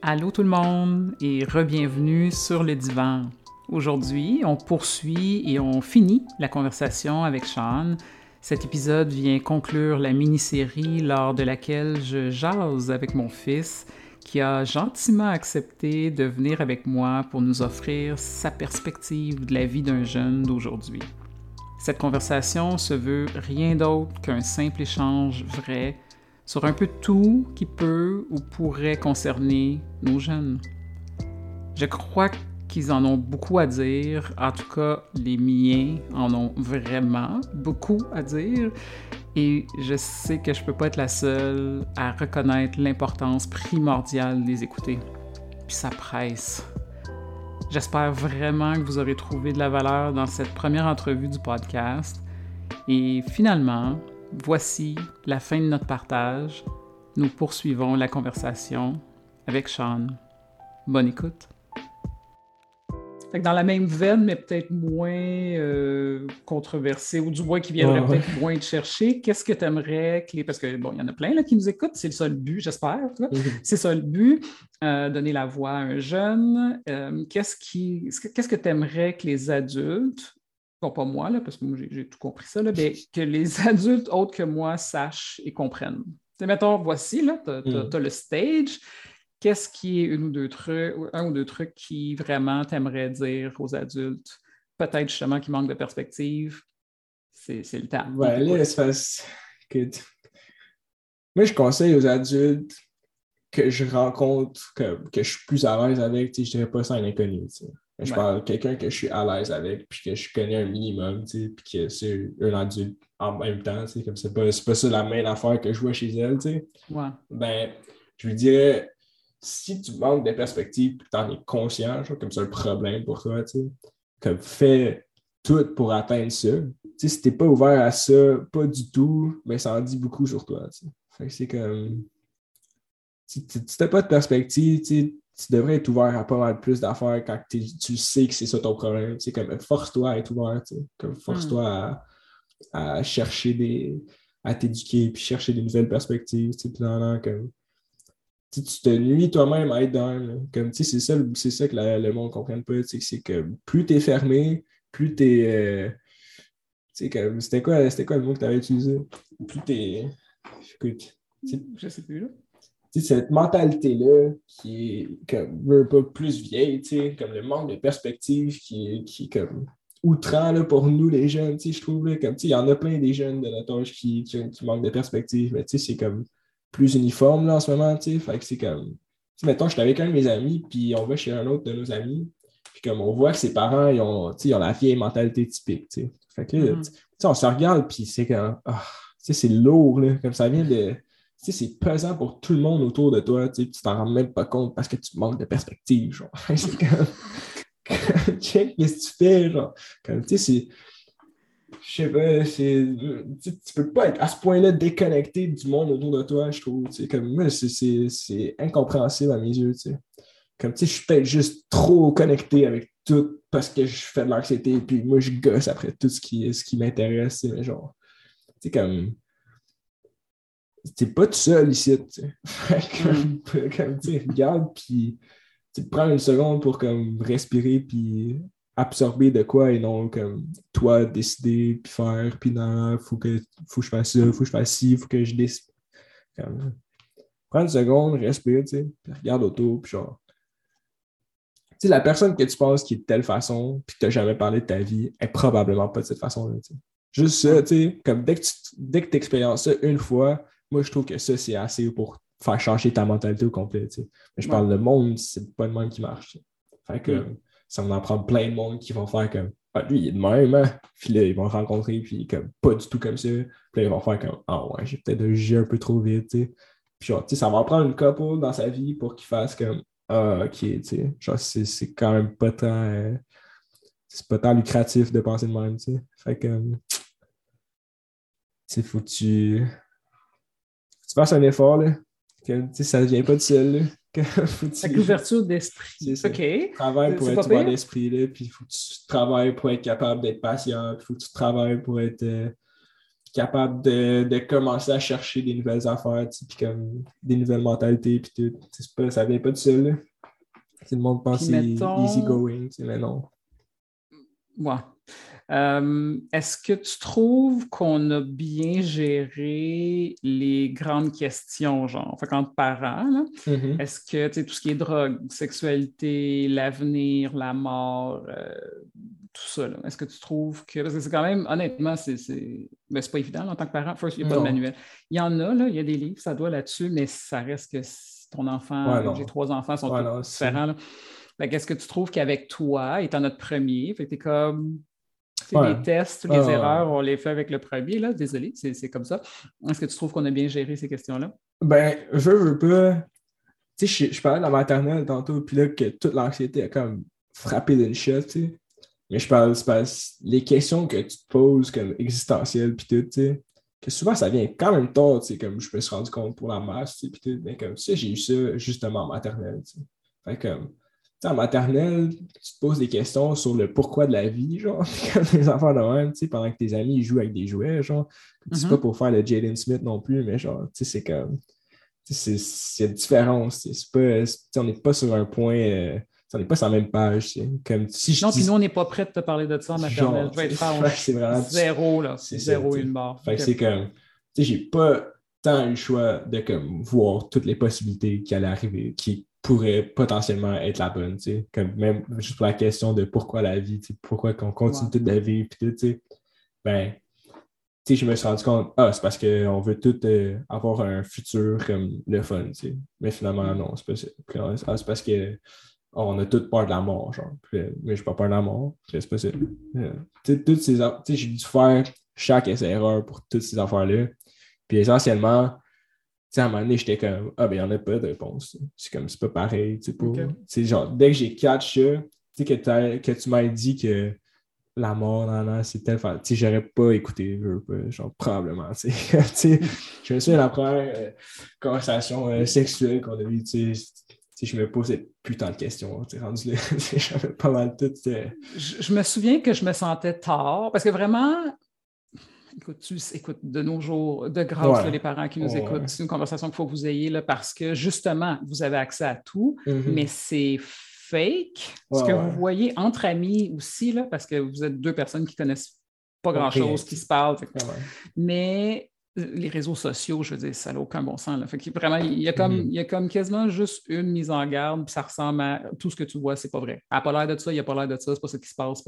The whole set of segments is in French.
Allô tout le monde et re-bienvenue sur le divan. Aujourd'hui, on poursuit et on finit la conversation avec Sean. Cet épisode vient conclure la mini-série lors de laquelle je jase avec mon fils qui a gentiment accepté de venir avec moi pour nous offrir sa perspective de la vie d'un jeune d'aujourd'hui. Cette conversation se veut rien d'autre qu'un simple échange vrai sur un peu tout qui peut ou pourrait concerner nos jeunes. Je crois qu'ils en ont beaucoup à dire, en tout cas les miens en ont vraiment beaucoup à dire, et je sais que je peux pas être la seule à reconnaître l'importance primordiale de les écouter. Puis ça presse. J'espère vraiment que vous aurez trouvé de la valeur dans cette première entrevue du podcast. Et finalement, Voici la fin de notre partage. Nous poursuivons la conversation avec Sean. Bonne écoute. dans la même veine, mais peut-être moins euh, controversée, ou du moins qui viendrait peut-être moins te chercher, qu'est-ce que tu aimerais que Parce que, bon, il y en a plein là, qui nous écoutent, c'est ça le but, j'espère. C'est ça le but, euh, donner la voix à un jeune. Euh, qu'est-ce, qui... qu'est-ce que tu aimerais que les adultes bon, pas moi, là, parce que moi, j'ai tout compris ça, là, mais que les adultes autres que moi sachent et comprennent. T'sais, mettons, voici, là, tu as, mm. le stage. Qu'est-ce qui est une ou deux trucs, un ou deux trucs qui vraiment t'aimerais dire aux adultes? Peut-être justement qui manquent de perspective? C'est le temps. Ouais, là, que. Moi, je conseille aux adultes que je rencontre, que, que je suis plus à l'aise avec, je dirais pas ça à un Je parle de quelqu'un que je suis à l'aise avec, puis que je connais un minimum, puis que c'est un adulte en même temps, comme c'est pas, pas ça la même affaire que je vois chez elle, Ben, je lui dirais, si tu manques de perspective, tu en es conscient, comme c'est un problème pour toi, comme fais tout pour atteindre ça. sais, si t'es pas ouvert à ça, pas du tout, ben ça en dit beaucoup sur toi. c'est comme. Si tu n'as pas de perspective, tu devrais être ouvert à pas mal plus d'affaires quand tu sais que c'est ça ton problème. Comme force-toi à être ouvert, comme force-toi hmm. à, chercher des. à t'éduquer puis chercher des nouvelles perspectives. comme, tu te nuis toi-même à être dans. Comme c'est ça, c'est ça que le monde ne comprenne pas. C'est que plus tu es fermé, plus tu es. Euh, c'était quoi, quoi le mot que tu avais utilisé? Plus tu es. Écoute. Je sais plus là cette mentalité-là qui est comme un peu plus vieille, comme le manque de perspective qui est, qui comme outrant là, pour nous les jeunes, je trouve. comme il y en a plein des jeunes de notre âge qui, qui, manquent de perspective, mais c'est comme plus uniforme là, en ce moment. Fait que c'est comme. mettons, j'étais avec un de mes amis, puis on va chez un autre de nos amis, puis comme on voit que ses parents ils ont, ils ont la vieille mentalité typique. Fait que mm-hmm. on se regarde, puis c'est comme. Ah, c'est lourd, là, comme ça vient de c'est pesant pour tout le monde autour de toi, tu t'en rends même pas compte parce que tu manques de perspective, genre. c'est comme, check, qu'est-ce que tu fais, genre. Comme, tu sais, c'est, je sais pas, c'est, tu peux pas être à ce point-là déconnecté du monde autour de toi, je trouve, c'est incompréhensible à mes yeux, tu sais. Comme, tu sais, je suis peut-être juste trop connecté avec tout parce que je fais de l'anxiété, puis moi, je gosse après tout ce qui, ce qui m'intéresse, mais genre, tu sais, comme t'es pas tout seul ici. comme, comme tu regardes, puis tu prends une seconde pour comme respirer, puis absorber de quoi et non comme toi décider, puis faire, puis non, faut que, faut que je fasse ça, faut que je fasse ci, faut que je décide. prends une seconde, respire, tu sais, puis regarde autour, puis genre. Tu sais, la personne que tu penses qui est de telle façon, puis que tu n'as jamais parlé de ta vie, est probablement pas de cette façon-là. Juste ça, tu sais, comme dès que tu dès que expériences ça une fois, moi, je trouve que ça, c'est assez pour faire changer ta mentalité au complet. Mais je parle de monde, c'est pas le monde qui marche. Fait que mm. ça va en prendre plein de monde qui vont faire comme Ah, lui, il est de même, hein? Puis là, ils vont rencontrer, puis comme pas du tout comme ça. Puis là, ils vont faire comme Ah ouais, j'ai peut-être agi un peu trop vite. Puis genre, ça va prendre une couple dans sa vie pour qu'il fasse comme Ah, ok, tu sais. Genre, c'est quand même pas tant. Euh, c'est pas tant lucratif de penser de même, tu sais. Fait que. C'est foutu tu fasses un effort, là. Que, ça ne vient pas de seul. Avec l'ouverture d'esprit. OK. Tu travailles pour être ouvert d'esprit, là, puis il faut que tu travailles pour être capable d'être patient, il faut que tu travailles pour être euh, capable de, commencer à chercher des nouvelles affaires, puis comme des nouvelles mentalités, puis tout. Pas, ça vient pas de seul. C'est le monde pense easy going, mais non. Ouais. Euh, est-ce que tu trouves qu'on a bien géré les grandes questions, genre, enfin, quand parents, mm-hmm. est-ce que tu tout ce qui est drogue, sexualité, l'avenir, la mort, euh, tout ça, est-ce que tu trouves que. Parce que c'est quand même, honnêtement, c'est ben, pas évident en tant que parent. First, il n'y a pas de manuel. Il y en a, là, il y a des livres, ça doit là-dessus, mais ça reste que ton enfant, j'ai trois enfants, sont tous différents. Qu'est-ce que tu trouves qu'avec toi, étant notre premier, fait que es comme les tests, les erreurs, on les fait avec le premier, là. Désolé, c'est comme ça. Est-ce que tu trouves qu'on a bien géré ces questions-là? Ben, je veux pas. Tu sais, je, parlais de la maternelle tantôt, puis là, que toute l'anxiété a comme frappé d'une shot, tu sais. Mais je parle, c'est les questions que tu te poses comme existentielles, puis tout, tu sais, que souvent ça vient quand même tard, tu sais, comme je me suis rendu compte pour la masse, tu sais, puis tout. Mais comme, ça, j'ai eu ça justement en maternelle, tu sais. Fait comme, en maternelle, tu te poses des questions sur le pourquoi de la vie, genre, comme des enfants de même, tu sais, pendant que tes amis jouent avec des jouets, genre. C'est mm-hmm. pas pour faire le Jaden Smith non plus, mais genre, tu sais, c'est comme. C'est une différence. C'est pas, on n'est pas sur un point. Euh, on n'est pas sur la même page. Comme, si non, puis nous, on n'est pas prêts de te parler de ça en maternelle. je vais être c'est vraiment zéro, là. C'est zéro une barre. Fait que c'est comme. Tu sais, j'ai pas tant eu le choix de comme, voir toutes les possibilités qui allaient arriver, qui pourrait potentiellement être la bonne, tu sais, comme même juste pour la question de pourquoi la vie, tu sais, pourquoi qu'on continue toute la vie, puis tout, tu sais, ben, tu sais, je me suis rendu compte, ah, c'est parce qu'on veut tout euh, avoir un futur comme le fun, tu sais, mais finalement, non, c'est pas ah, c'est parce que on a toute peur de la mort, genre, mais je n'ai pas peur de la mort, c'est possible. Euh, toutes ces, tu sais, j'ai dû faire chaque erreur pour toutes ces affaires-là, puis essentiellement, sais, à un moment donné, j'étais comme, ah, ben, il n'y en a pas de réponse. C'est comme, c'est pas pareil. Tu sais, genre, dès que j'ai catch ça, tu sais, que, que tu m'as dit que la mort, non, non, c'est tel. Tu sais, j'aurais pas écouté, genre, probablement. Tu sais, je me souviens de la première euh, conversation euh, sexuelle qu'on a eue, tu sais, je me posais putain de questions. Tu rendu j'avais pas mal tout. Je, je, me souviens que je me sentais tard parce que vraiment, Écoute, tu, écoute, de nos jours, de grâce, les parents qui nous écoutent, c'est une conversation qu'il faut que vous ayez là, parce que justement, vous avez accès à tout, mm-hmm. mais c'est fake. ce que vous voyez entre amis aussi, là, parce que vous êtes deux personnes qui connaissent pas grand-chose, qui se parlent. Mais euh, les réseaux sociaux, je veux dire, ça n'a aucun bon sens. Là. Fait vraiment, il y, a comme, mm-hmm. il y a comme quasiment juste une mise en garde, puis ça ressemble à tout ce que tu vois, c'est pas vrai. Elle n'a pas l'air de ça, il n'y a pas l'air de ça, c'est pas ça qui se passe,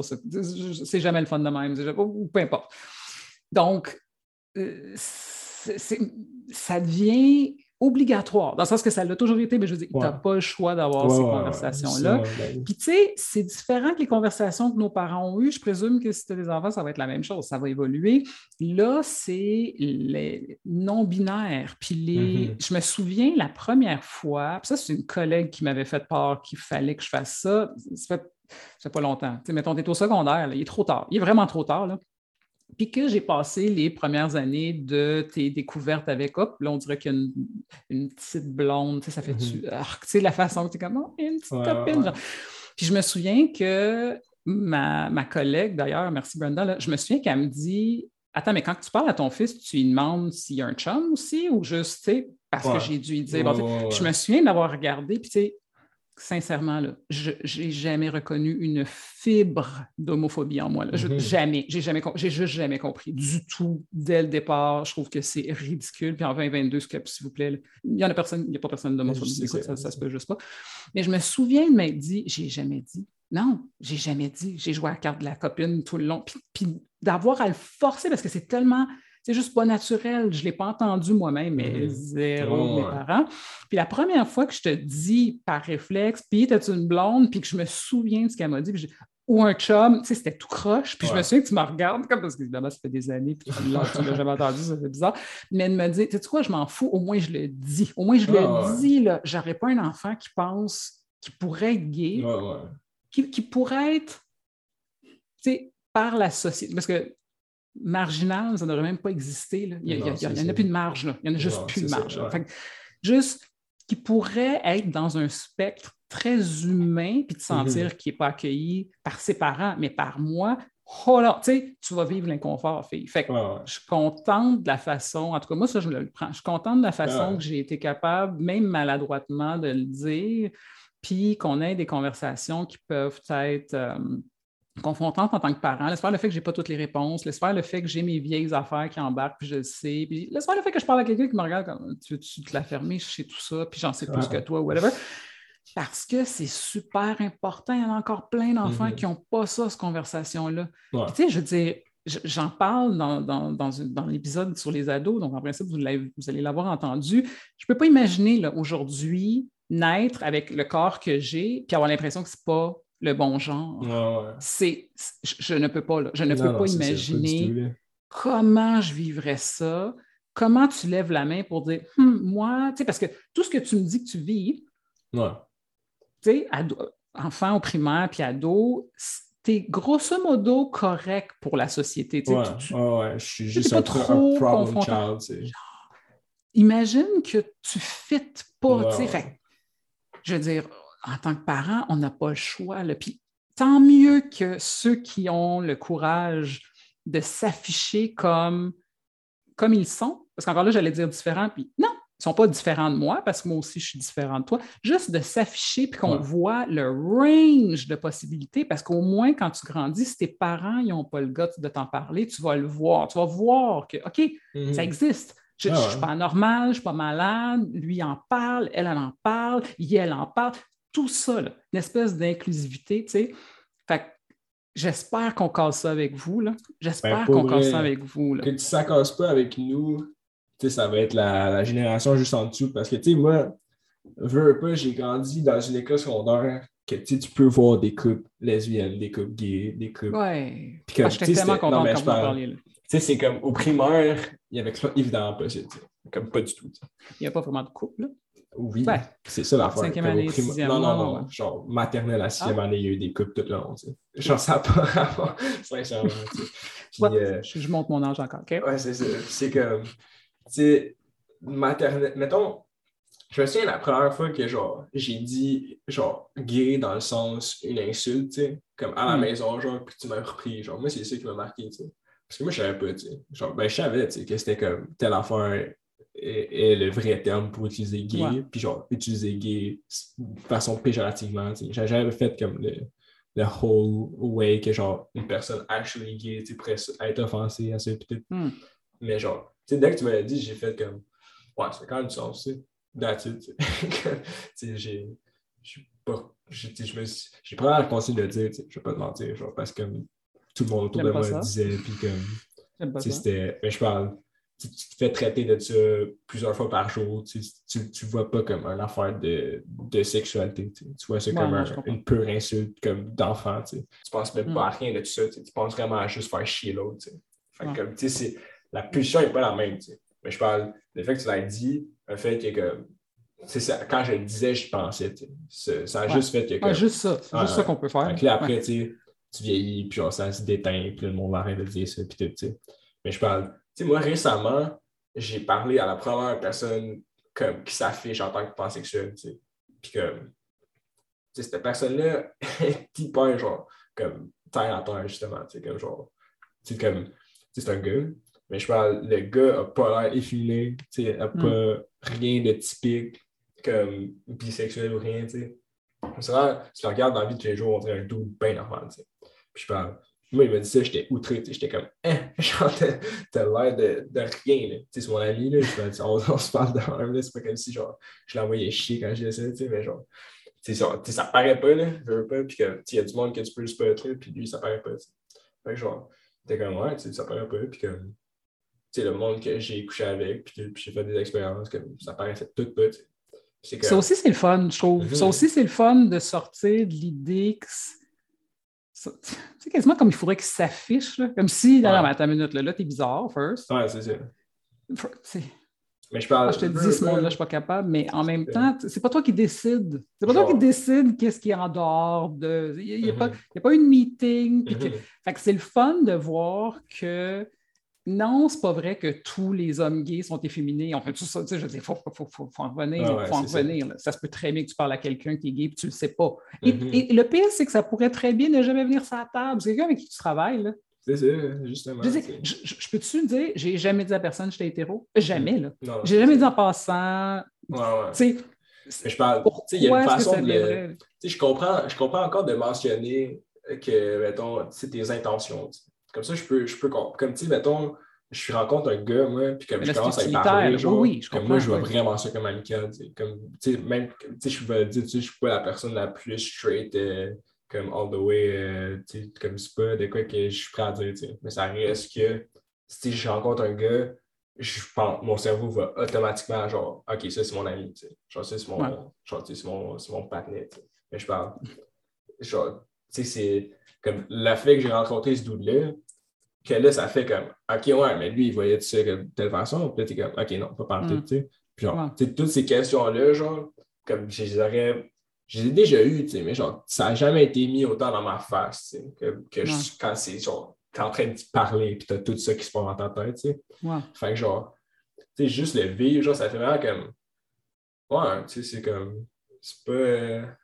c'est jamais le fun de même, ou peu importe. Donc, euh, ça devient obligatoire, dans le sens que ça l'a toujours été, mais je veux dire, tu n'as pas le choix d'avoir ces conversations-là. Puis, tu sais, c'est différent que les conversations que nos parents ont eues. Je présume que si tu as des enfants, ça va être la même chose, ça va évoluer. Là, c'est les non-binaires. Puis, les... Mm-hmm. je me souviens la première fois, puis ça, c'est une collègue qui m'avait fait part qu'il fallait que je fasse ça. Ça fait, fait pas longtemps. Tu sais, mettons, tu es au secondaire, il est trop tard. Il est vraiment trop tard. Là. Puis que j'ai passé les premières années de tes découvertes avec, hop, là, on dirait qu'il y a une, petite blonde, tu sais, ça fait tu mhm. sais, la façon que tu es comme, oh, une petite copine. Puis je me souviens que ma, ma collègue, d'ailleurs, merci Brenda, je me souviens qu'elle me dit, attends, mais quand tu parles à ton fils, tu lui demandes s'il y a un chum aussi ou juste, tu sais, parce que j'ai dû lui dire. je me souviens d'avoir regardé, puis tu sais, sincèrement, là, je n'ai jamais reconnu une fibre d'homophobie en moi. Là. Mm-hmm. Jamais. J'ai jamais, j'ai juste jamais compris du tout dès le départ. Je trouve que c'est ridicule. Puis en 2022, s'il vous plaît, il n'y a personne, il n'y a pas personne d'homophobie. Ça, ça, se peut juste pas. Mais je me souviens de m'être dit, j'ai jamais dit. Non, j'ai jamais dit. J'ai joué à la carte de la copine tout le long. puis d'avoir à le forcer parce que c'est tellement c'est juste pas naturel. Je ne l'ai pas entendu moi-même, mais mm. zéro mes parents. Puis la première fois que je te dis par réflexe, puis t'as-tu une blonde, puis que je me souviens de ce qu'elle m'a dit, ou un chum, tu sais, c'était tout croche. Puis je me souviens que tu me regardes, comme parce qu'évidemment, ça fait des années, puis tu l'as jamais entendu, ça fait bizarre. Mais elle me dit, tu sais quoi, je m'en fous, au moins je le dis. Au moins je le dis, là. J'aurais pas un enfant qui pense qu'il pourrait être gay, qui, qui, pourrait être, tu sais, par la société. Parce que marginal, ça n'aurait même pas existé. Il n'y en a plus de marge. Là. Il n'y en a juste plus de marge. juste qui pourrait être dans un spectre très humain, puis de sentir mm-hmm. qu'il n'est pas accueilli par ses parents, mais par moi, oh là, tu sais, tu vas vivre l'inconfort, fille. Fait que je suis contente de la façon, en tout cas, moi, ça, je le prends. Je suis contente de la façon que j'ai été capable, même maladroitement, de le dire, puis qu'on ait des conversations qui peuvent être. Euh, confrontantes en tant que parent. Laisse faire le fait que je n'ai pas toutes les réponses. Laisse faire le fait que j'ai mes vieilles affaires qui embarquent, puis je le sais. Puis laisse faire le fait que je parle à quelqu'un qui me regarde comme tu, tu te l'as fermé, je sais tout ça, puis j'en sais plus que toi, whatever parce que c'est super important. Il y en a encore plein d'enfants mm-hmm. qui n'ont pas ça, cette conversation-là. Tu sais, je veux dire, j'en parle dans, dans, l'épisode sur les ados, donc en principe, vous, allez l'avoir entendu. Je ne peux pas imaginer aujourd'hui naître avec le corps que j'ai puis avoir l'impression que ce n'est pas le bon genre. C'est, je, ne peux pas, je ne peux pas imaginer comment je vivrais ça. Comment tu lèves la main pour dire, hum, moi, tu sais, parce que tout ce que tu me dis que tu vis, tu sais, enfant au primaire puis ado, t'es grosso modo correct pour la société. Ouais, ouais, je suis juste un, trop problem child. imagine que tu fites pas. je veux dire, en tant que parent, on n'a pas le choix. Puis tant mieux que ceux qui ont le courage de s'afficher comme, comme ils sont, parce qu'encore là, j'allais dire différent, puis non, ne sont pas différents de moi parce que moi aussi je suis différent de toi, juste de s'afficher puis qu'on voit le range de possibilités parce qu'au moins quand tu grandis, si tes parents n'ont pas le goût de t'en parler, tu vas le voir. Tu vas voir que, OK, mhm. ça existe. Je ne suis pas normal, je ne suis pas malade, lui en parle, elle, en parle, il, elle en parle. Tout ça, une espèce d'inclusivité, tu sais. Fait j'espère qu'on casse ça avec vous. J'espère ben, qu'on casse ça avec vous. Là. Que tu ne casse pas avec nous, ça va être la, génération juste en dessous. Parce que, tu sais, moi, veux pas, j'ai grandi dans une école secondaire que tu peux voir des couples lesbiennes, des couples gays, des couples. Ouais. Puis ah, j'étais tellement content quand Tu sais, c'est comme au primaire, il y avait évidemment pas ça. Comme pas du tout. Il n'y a pas vraiment de couple, là. Oui, c'est ça l'affaire. Cinquième année, sixième Non, non, non, Genre, maternelle à sixième ah. année, il y a eu des couples tout le long. Tu sais. Genre, ça n'a pas rapport, sincèrement. Puis, euh, je, monte mon âge encore, OK? Ouais, c'est ça. C'est comme sais, maternelle. Mettons, je me souviens la première fois que genre j'ai dit genre gay dans le sens une insulte, tu sais, comme à la hmm. maison, genre, puis tu m'as repris. Genre, moi, c'est ça qui m'a marqué, tu sais. Parce que moi, je savais pas, tu sais. Genre, ben, je savais, tu sais, que c'était comme telle affaire est, le vrai terme pour utiliser gay, puis genre, utiliser gay de façon péjorativement. J'ai jamais fait comme le, le whole way que genre une personne actually gay, pourrait être offensée à ça, peut-être. Hmm. Mais genre, dès que tu m'as dit, j'ai fait comme, ouais, c'est quand même du sens, tu sais. That's it. j'ai, pas, j'ai, probablement de le dire, je vais pas te mentir, genre, parce que tout le monde autour de moi le disait, puis comme, c'était, mais je parle, tu, te fais traiter de ça plusieurs fois par jour, tu ne vois pas comme une affaire de, de sexualité, tu vois ça comme une pure insulte comme d'enfant, tu penses même pas à mm. rien de tout ça, tu penses vraiment à juste faire chier l'autre, fait comme, tu sais, la pulsion n'est pas la même. Mais je parle du fait que tu l'as dit, le fait que, ça, quand je le disais, je pensais. Ça a juste fait que. juste ça. C'est juste ça qu'on peut faire. après, tu vieillis, puis ça se déteint, puis le monde arrête de dire ça, puis tout. Mais je parle. Moi, récemment, j'ai parlé à la première personne comme, qui s'affiche en tant que pansexuel. Puis que cette personne-là est hyper genre comme terre à terre, justement. Comme genre. comme. C'est un gars, mais je parle, le gars n'a pas l'air effilé, il n'a hmm. pas rien de typique comme bisexuel ou rien. C'est vrai, tu le regardes dans la vie de tous les jours, on dirait un doute bien normal. Puis je parle, moi, il m'a dit ça, j'étais outré, j'étais comme, hein, genre, t'as l'air de, de, rien. C'est mon ami, là, je on, on, se parle de même, c'est pas comme si genre, je l'envoyais chier quand je disais ça, mais genre, ça, ça paraît pas, là, je veux pas, puis il y a du monde que tu peux le spotter, puis lui, ça paraît pas. Fait que genre, t'es comme, ouais, ça paraît pas, puis comme, le monde que j'ai couché avec, puis, j'ai fait des expériences, que ça paraissait tout pas. Ça aussi, c'est le fun, je trouve. Ça mhm. aussi, c'est le fun de sortir de l'idée que. C'est quasiment comme il faudrait qu'il s'affiche, comme si, dans la minute, là, là t'es bizarre, first. Ouais, c'est ça. Mais je parle. Ah, je te dis, ce monde-là, je suis pas capable, mais en même temps, c'est pas toi qui décide. C'est pas toi qui décide qu'est-ce qui est en dehors de. Il n'y a, pas, mhm. a, pas une meeting. Fait que c'est le fun de voir que non, c'est pas vrai que tous les hommes gays sont efféminés. On fait tout ça, tu sais, je dis, il faut, faut, faut, en revenir. Ah ouais, faut en revenir. Ça. se peut très bien que tu parles à quelqu'un qui est gay et tu le sais pas. Et, Mhm. et le pire, c'est que ça pourrait très bien ne jamais venir sur la table. C'est quelqu'un avec qui tu travailles, là. C'est ça, justement. Je, je, je- peux-tu dire, j'ai jamais dit à personne que j'étais hétéro? Jamais, là. Non, J'ai jamais dit en passant, Ouais, ouais. tu sais, je parle, il y a une façon de le- viendrait? Tu sais, je comprends, je comprends encore de mentionner que, mettons, tes intentions. Comme ça, je peux, je peux, com- comme tu sais, mettons, je rencontre un gars, moi, puis comme Mais je commence à lui parler, genre, Oui, oui, je comme moi, je vois oui. vraiment ça comme amical. Comme, tu sais, même, tu sais, je vais dire, tu sais, je suis pas la personne la plus straight, euh, comme all the way, euh, tu sais, comme c'est pas de quoi que je suis prêt à dire, tu sais. Mais ça reste que, si je rencontre un gars, je pense, mon cerveau va automatiquement, genre, OK, ça, c'est mon ami, tu sais. Genre, ça, c'est mon, Ouais. genre, tu sais, c'est mon, c'est mon partenaire, tu sais. Mais je parle, genre, tu sais, c'est comme le fait que j'ai rencontré ce dude-là, que là, ça fait comme, OK, ouais, mais lui, il voyait tout ça de telle façon, puis là, t'es comme, OK, non, pas partout, Mm. tu sais. Puis genre, Ouais. tu sais, toutes ces questions-là, genre, comme je les aurais, je les ai déjà eues, tu sais, mais genre, ça n'a jamais été mis autant dans ma face, tu sais, que, que je- Ouais. quand c'est, genre, t'es en train de parler, puis t'as tout ça qui se passe dans ta tête, tu sais. Ouais. Fait que genre, tu sais, juste le vivre, genre, ça fait vraiment comme. Ouais, tu sais, c'est comme. C'est pas.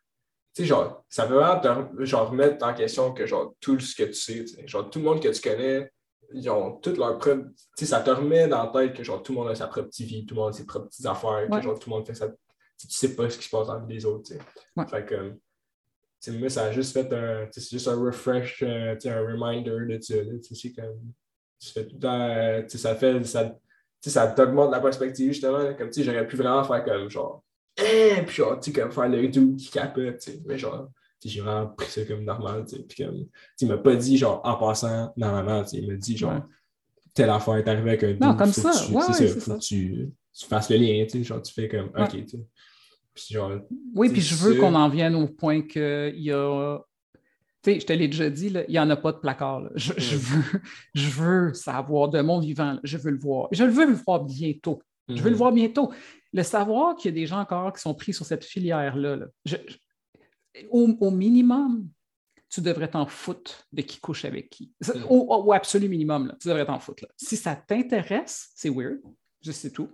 Sais, genre, ça fait vraiment te genre, remettre en question que, genre, tout ce que tu sais. Genre, tout le monde que tu connais, ils ont toutes leurs propres. Tu sais, ça te remet dans la tête que, genre, tout le monde a sa propre petite vie, tout le monde a ses propres petites affaires, Ouais. que, genre, tout le monde fait ça. Tu sais, pas ce qui se passe dans la vie des autres, tu sais. Ouais. Fait que. Tu sais, moi, ça a juste fait un. C'est juste un refresh, euh, tu sais, un reminder de ça. Tu sais, comme. Tu fais tout le temps. euh, Tu sais, ça fait. Ça, tu sais, ça t'augmente la perspective, justement. Comme, tu sais, j'aurais pu vraiment faire comme, genre, eh, puis genre, tu sais, comme faire le dude qui capote, tu sais. Mais genre, j'ai vraiment pris ça comme normal, tu sais. Puis comme, tu sais, il m'a pas dit, genre, en passant, non, tu sais, il m'a dit, genre, Ouais. telle affaire est arrivée avec un dude. Non, comme ça. tu- Ouais, c'est ouais, ça, faut ça. que tu, tu fasses le lien, tu sais. Genre, tu fais comme. OK, tu sais. Puis genre, Oui, puis je veux qu'on en vienne au point qu'il y a. Tu sais, je te l'ai déjà dit, il n'y en a pas de placard. là. Je, je veux, je veux savoir de mon vivant, là, je veux le voir. Je veux le voir bientôt. Je Mhm. veux le voir bientôt. Le savoir qu'il y a des gens encore qui sont pris sur cette filière-là, là, je- je- au, au minimum, tu devrais t'en foutre de qui couche avec qui. Au, au absolu minimum, là, tu devrais t'en foutre. là. Si ça t'intéresse, c'est weird, je sais tout.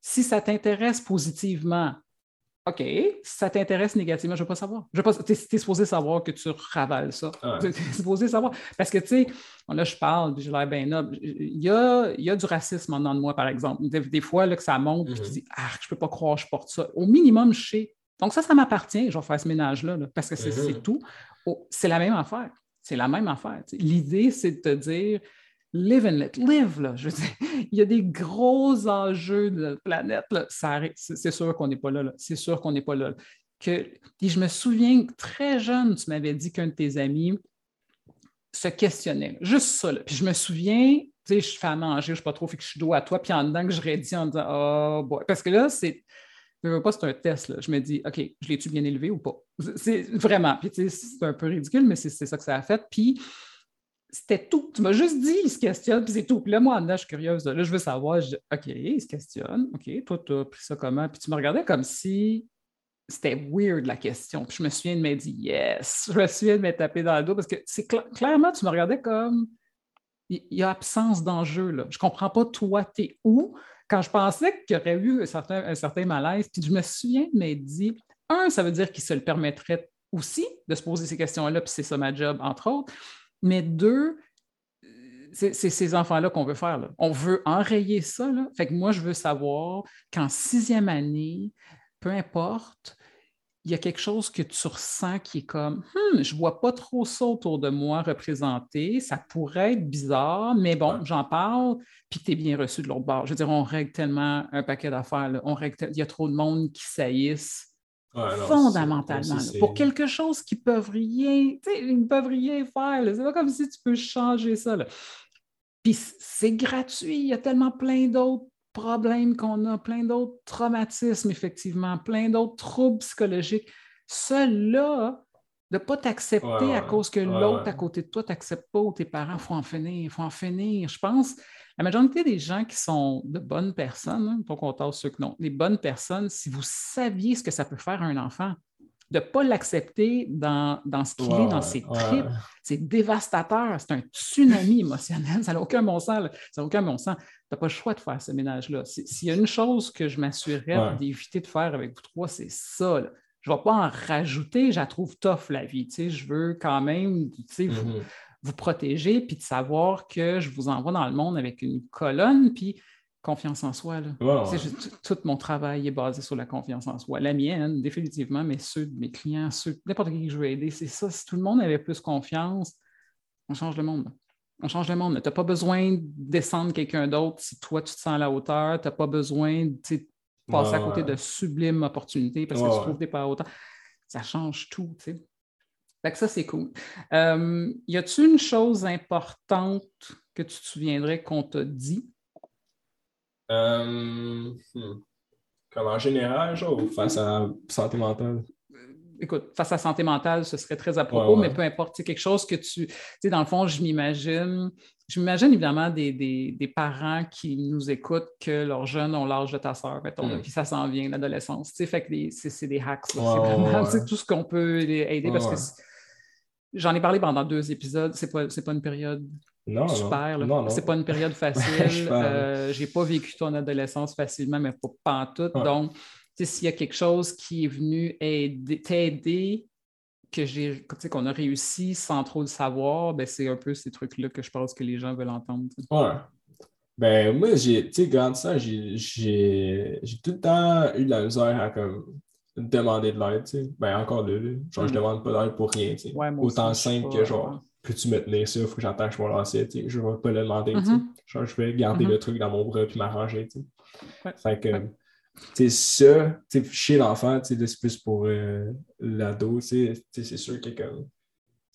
Si ça t'intéresse positivement, OK. Si ça t'intéresse négativement, je ne veux pas savoir. Je veux pas, t'es, t'es supposé savoir que tu ravales ça. Ouais. Tu es supposé savoir. Parce que, tu sais, là, je parle, puis j'ai l'air bien noble. Il y a, il y a du racisme en dedans de moi, par exemple. Des, des fois, là, que ça monte, puis tu Mhm. dis, ah, je ne peux pas croire que je porte ça. Au minimum, je sais. Donc, ça, ça m'appartient. Je vais faire ce ménage-là, là, parce que c'est, Mhm. c'est tout. Oh, c'est la même affaire. C'est la même affaire. L'idée, c'est de te dire, live and let live. Là. Je veux dire, il y a des gros enjeux de la planète. c'est, sûr qu'on n'est pas là. là. C'est sûr qu'on n'est pas là. Que, puis je me souviens que très jeune, tu m'avais dit qu'un de tes amis se questionnait. Juste ça. là. Puis je me souviens, tu sais, je fais à manger, je ne sais pas trop, fait que je suis dos à toi, puis en dedans que je dit en disant Oh boy. Parce que là, c'est. Je veux pas, c'est un test. Là. Je me dis, OK, je l'ai-tu bien élevé ou pas? C'est- vraiment. Puis, tu sais, c'est un peu ridicule, mais c'est ça que ça a fait. Puis, c'était tout. Tu m'as juste dit, il se questionne, puis c'est tout. Puis là, moi, dedans, je suis curieuse. Là, je veux savoir. Je dis, OK, il se questionne. OK, toi, tu as pris ça comment? Puis tu me regardais comme si c'était weird la question. Puis je me souviens de m'être dit, yes. Je me souviens de m'être tapé dans le dos parce que c'est cla- clairement, tu me regardais comme il y a absence d'enjeu. Là. Je comprends pas, toi, t'es où? Quand je pensais qu'il y aurait eu un certain, un certain malaise, puis je me souviens de m'être dit, un, ça veut dire qu'il se le permettrait aussi de se poser ces questions-là, puis c'est ça ma job, entre autres. Mais deux, c'est ces enfants-là qu'on veut faire. là. On veut enrayer ça. Là. Fait que moi, je veux savoir qu'en sixième année, peu importe, il y a quelque chose que tu ressens qui est comme Hum, je vois pas trop ça autour de moi représenté, ça pourrait être bizarre, mais bon, j'en parle, puis tu es bien reçu de l'autre bord. Je veux dire, on règle tellement un paquet d'affaires, on règle il y a trop de monde qui saillissent Ouais, fondamentalement là, c'est- pour quelque chose qu'ils peuvent rien, tu sais, ils ne peuvent rien faire. C'est pas comme si tu peux changer ça. là. Puis c'est gratuit, il y a tellement plein d'autres problèmes qu'on a, plein d'autres traumatismes, effectivement, plein d'autres troubles psychologiques. Ceux-là, de ne pas t'accepter Ouais, à cause que l'autre à côté de toi ne t'accepte pas ou tes parents, il faut en finir, il faut en finir. Je pense, la majorité des gens qui sont de bonnes personnes, hein, pas qu'on tasse ceux que non, les bonnes personnes, si vous saviez ce que ça peut faire à un enfant, de ne pas l'accepter dans, ce qu'il est, dans ses tripes, c'est dévastateur. C'est un tsunami émotionnel. Ça n'a aucun bon sens. Ça n'a aucun bon sens. Tu n'as pas le choix de faire ce ménage-là. S'il y a une chose que je m'assurerais d'éviter de faire avec vous trois, c'est ça. Je ne vais pas en rajouter. Je la trouve tough, la vie. je veux quand même vous, mm-hmm. Vous protéger puis de savoir que je vous envoie dans le monde avec une colonne. Puis confiance en soi. tout mon travail est basé sur la confiance en soi. La mienne, définitivement, mais ceux de mes clients, ceux, n'importe qui que je veux aider, c'est ça. Si tout le monde avait plus confiance, on change le monde. On change le monde. Tu n'as pas besoin de descendre quelqu'un d'autre si toi, tu te sens à la hauteur. Tu n'as pas besoin de passer à côté de sublimes opportunités parce que tu trouves pas à hauteur. Ça change tout. Fait que ça, c'est cool. Euh, y a-t-il une chose importante que tu te souviendrais qu'on t'a dit? Euh, hmm. Comme en général, genre, ou face à santé mentale? Écoute, face à santé mentale, ce serait très à propos, mais peu importe, c'est quelque chose que tu. Tu sais, dans le fond, je m'imagine. Je m'imagine évidemment des, parents qui nous écoutent que leurs jeunes ont l'âge de ta soeur, hmm. puis ça s'en vient, l'adolescence. Fait que c'est des hacks. c'est vraiment tout ce qu'on peut aider parce que j'en ai parlé pendant deux épisodes. C'est pas, pas une période non, super. C'est pas une période facile. euh, j'ai pas vécu ton adolescence facilement, mais pas, en tout. Donc, s'il y a quelque chose qui est venu t'aider, que j'ai, qu'on a réussi sans trop le savoir, ben c'est un peu ces trucs-là que je pense que les gens veulent entendre. Ouais. Ben, moi, j'ai, tu sais, ça, j'ai, tout le temps eu de la misère à comme, demander de l'aide, tu sais. Ben, encore là, genre, je mm. demande pas d'aide pour rien, tu sais. Autant simple que genre, peux-tu me tenir ça, faut que j'attache mon lacet, je ne vais pas le demander. Mm-hmm. je vais garder mm-hmm. le truc dans mon bras puis m'arranger. Fait que, ça, chez l'enfant, c'est plus pour euh, l'ado, c'est sûr que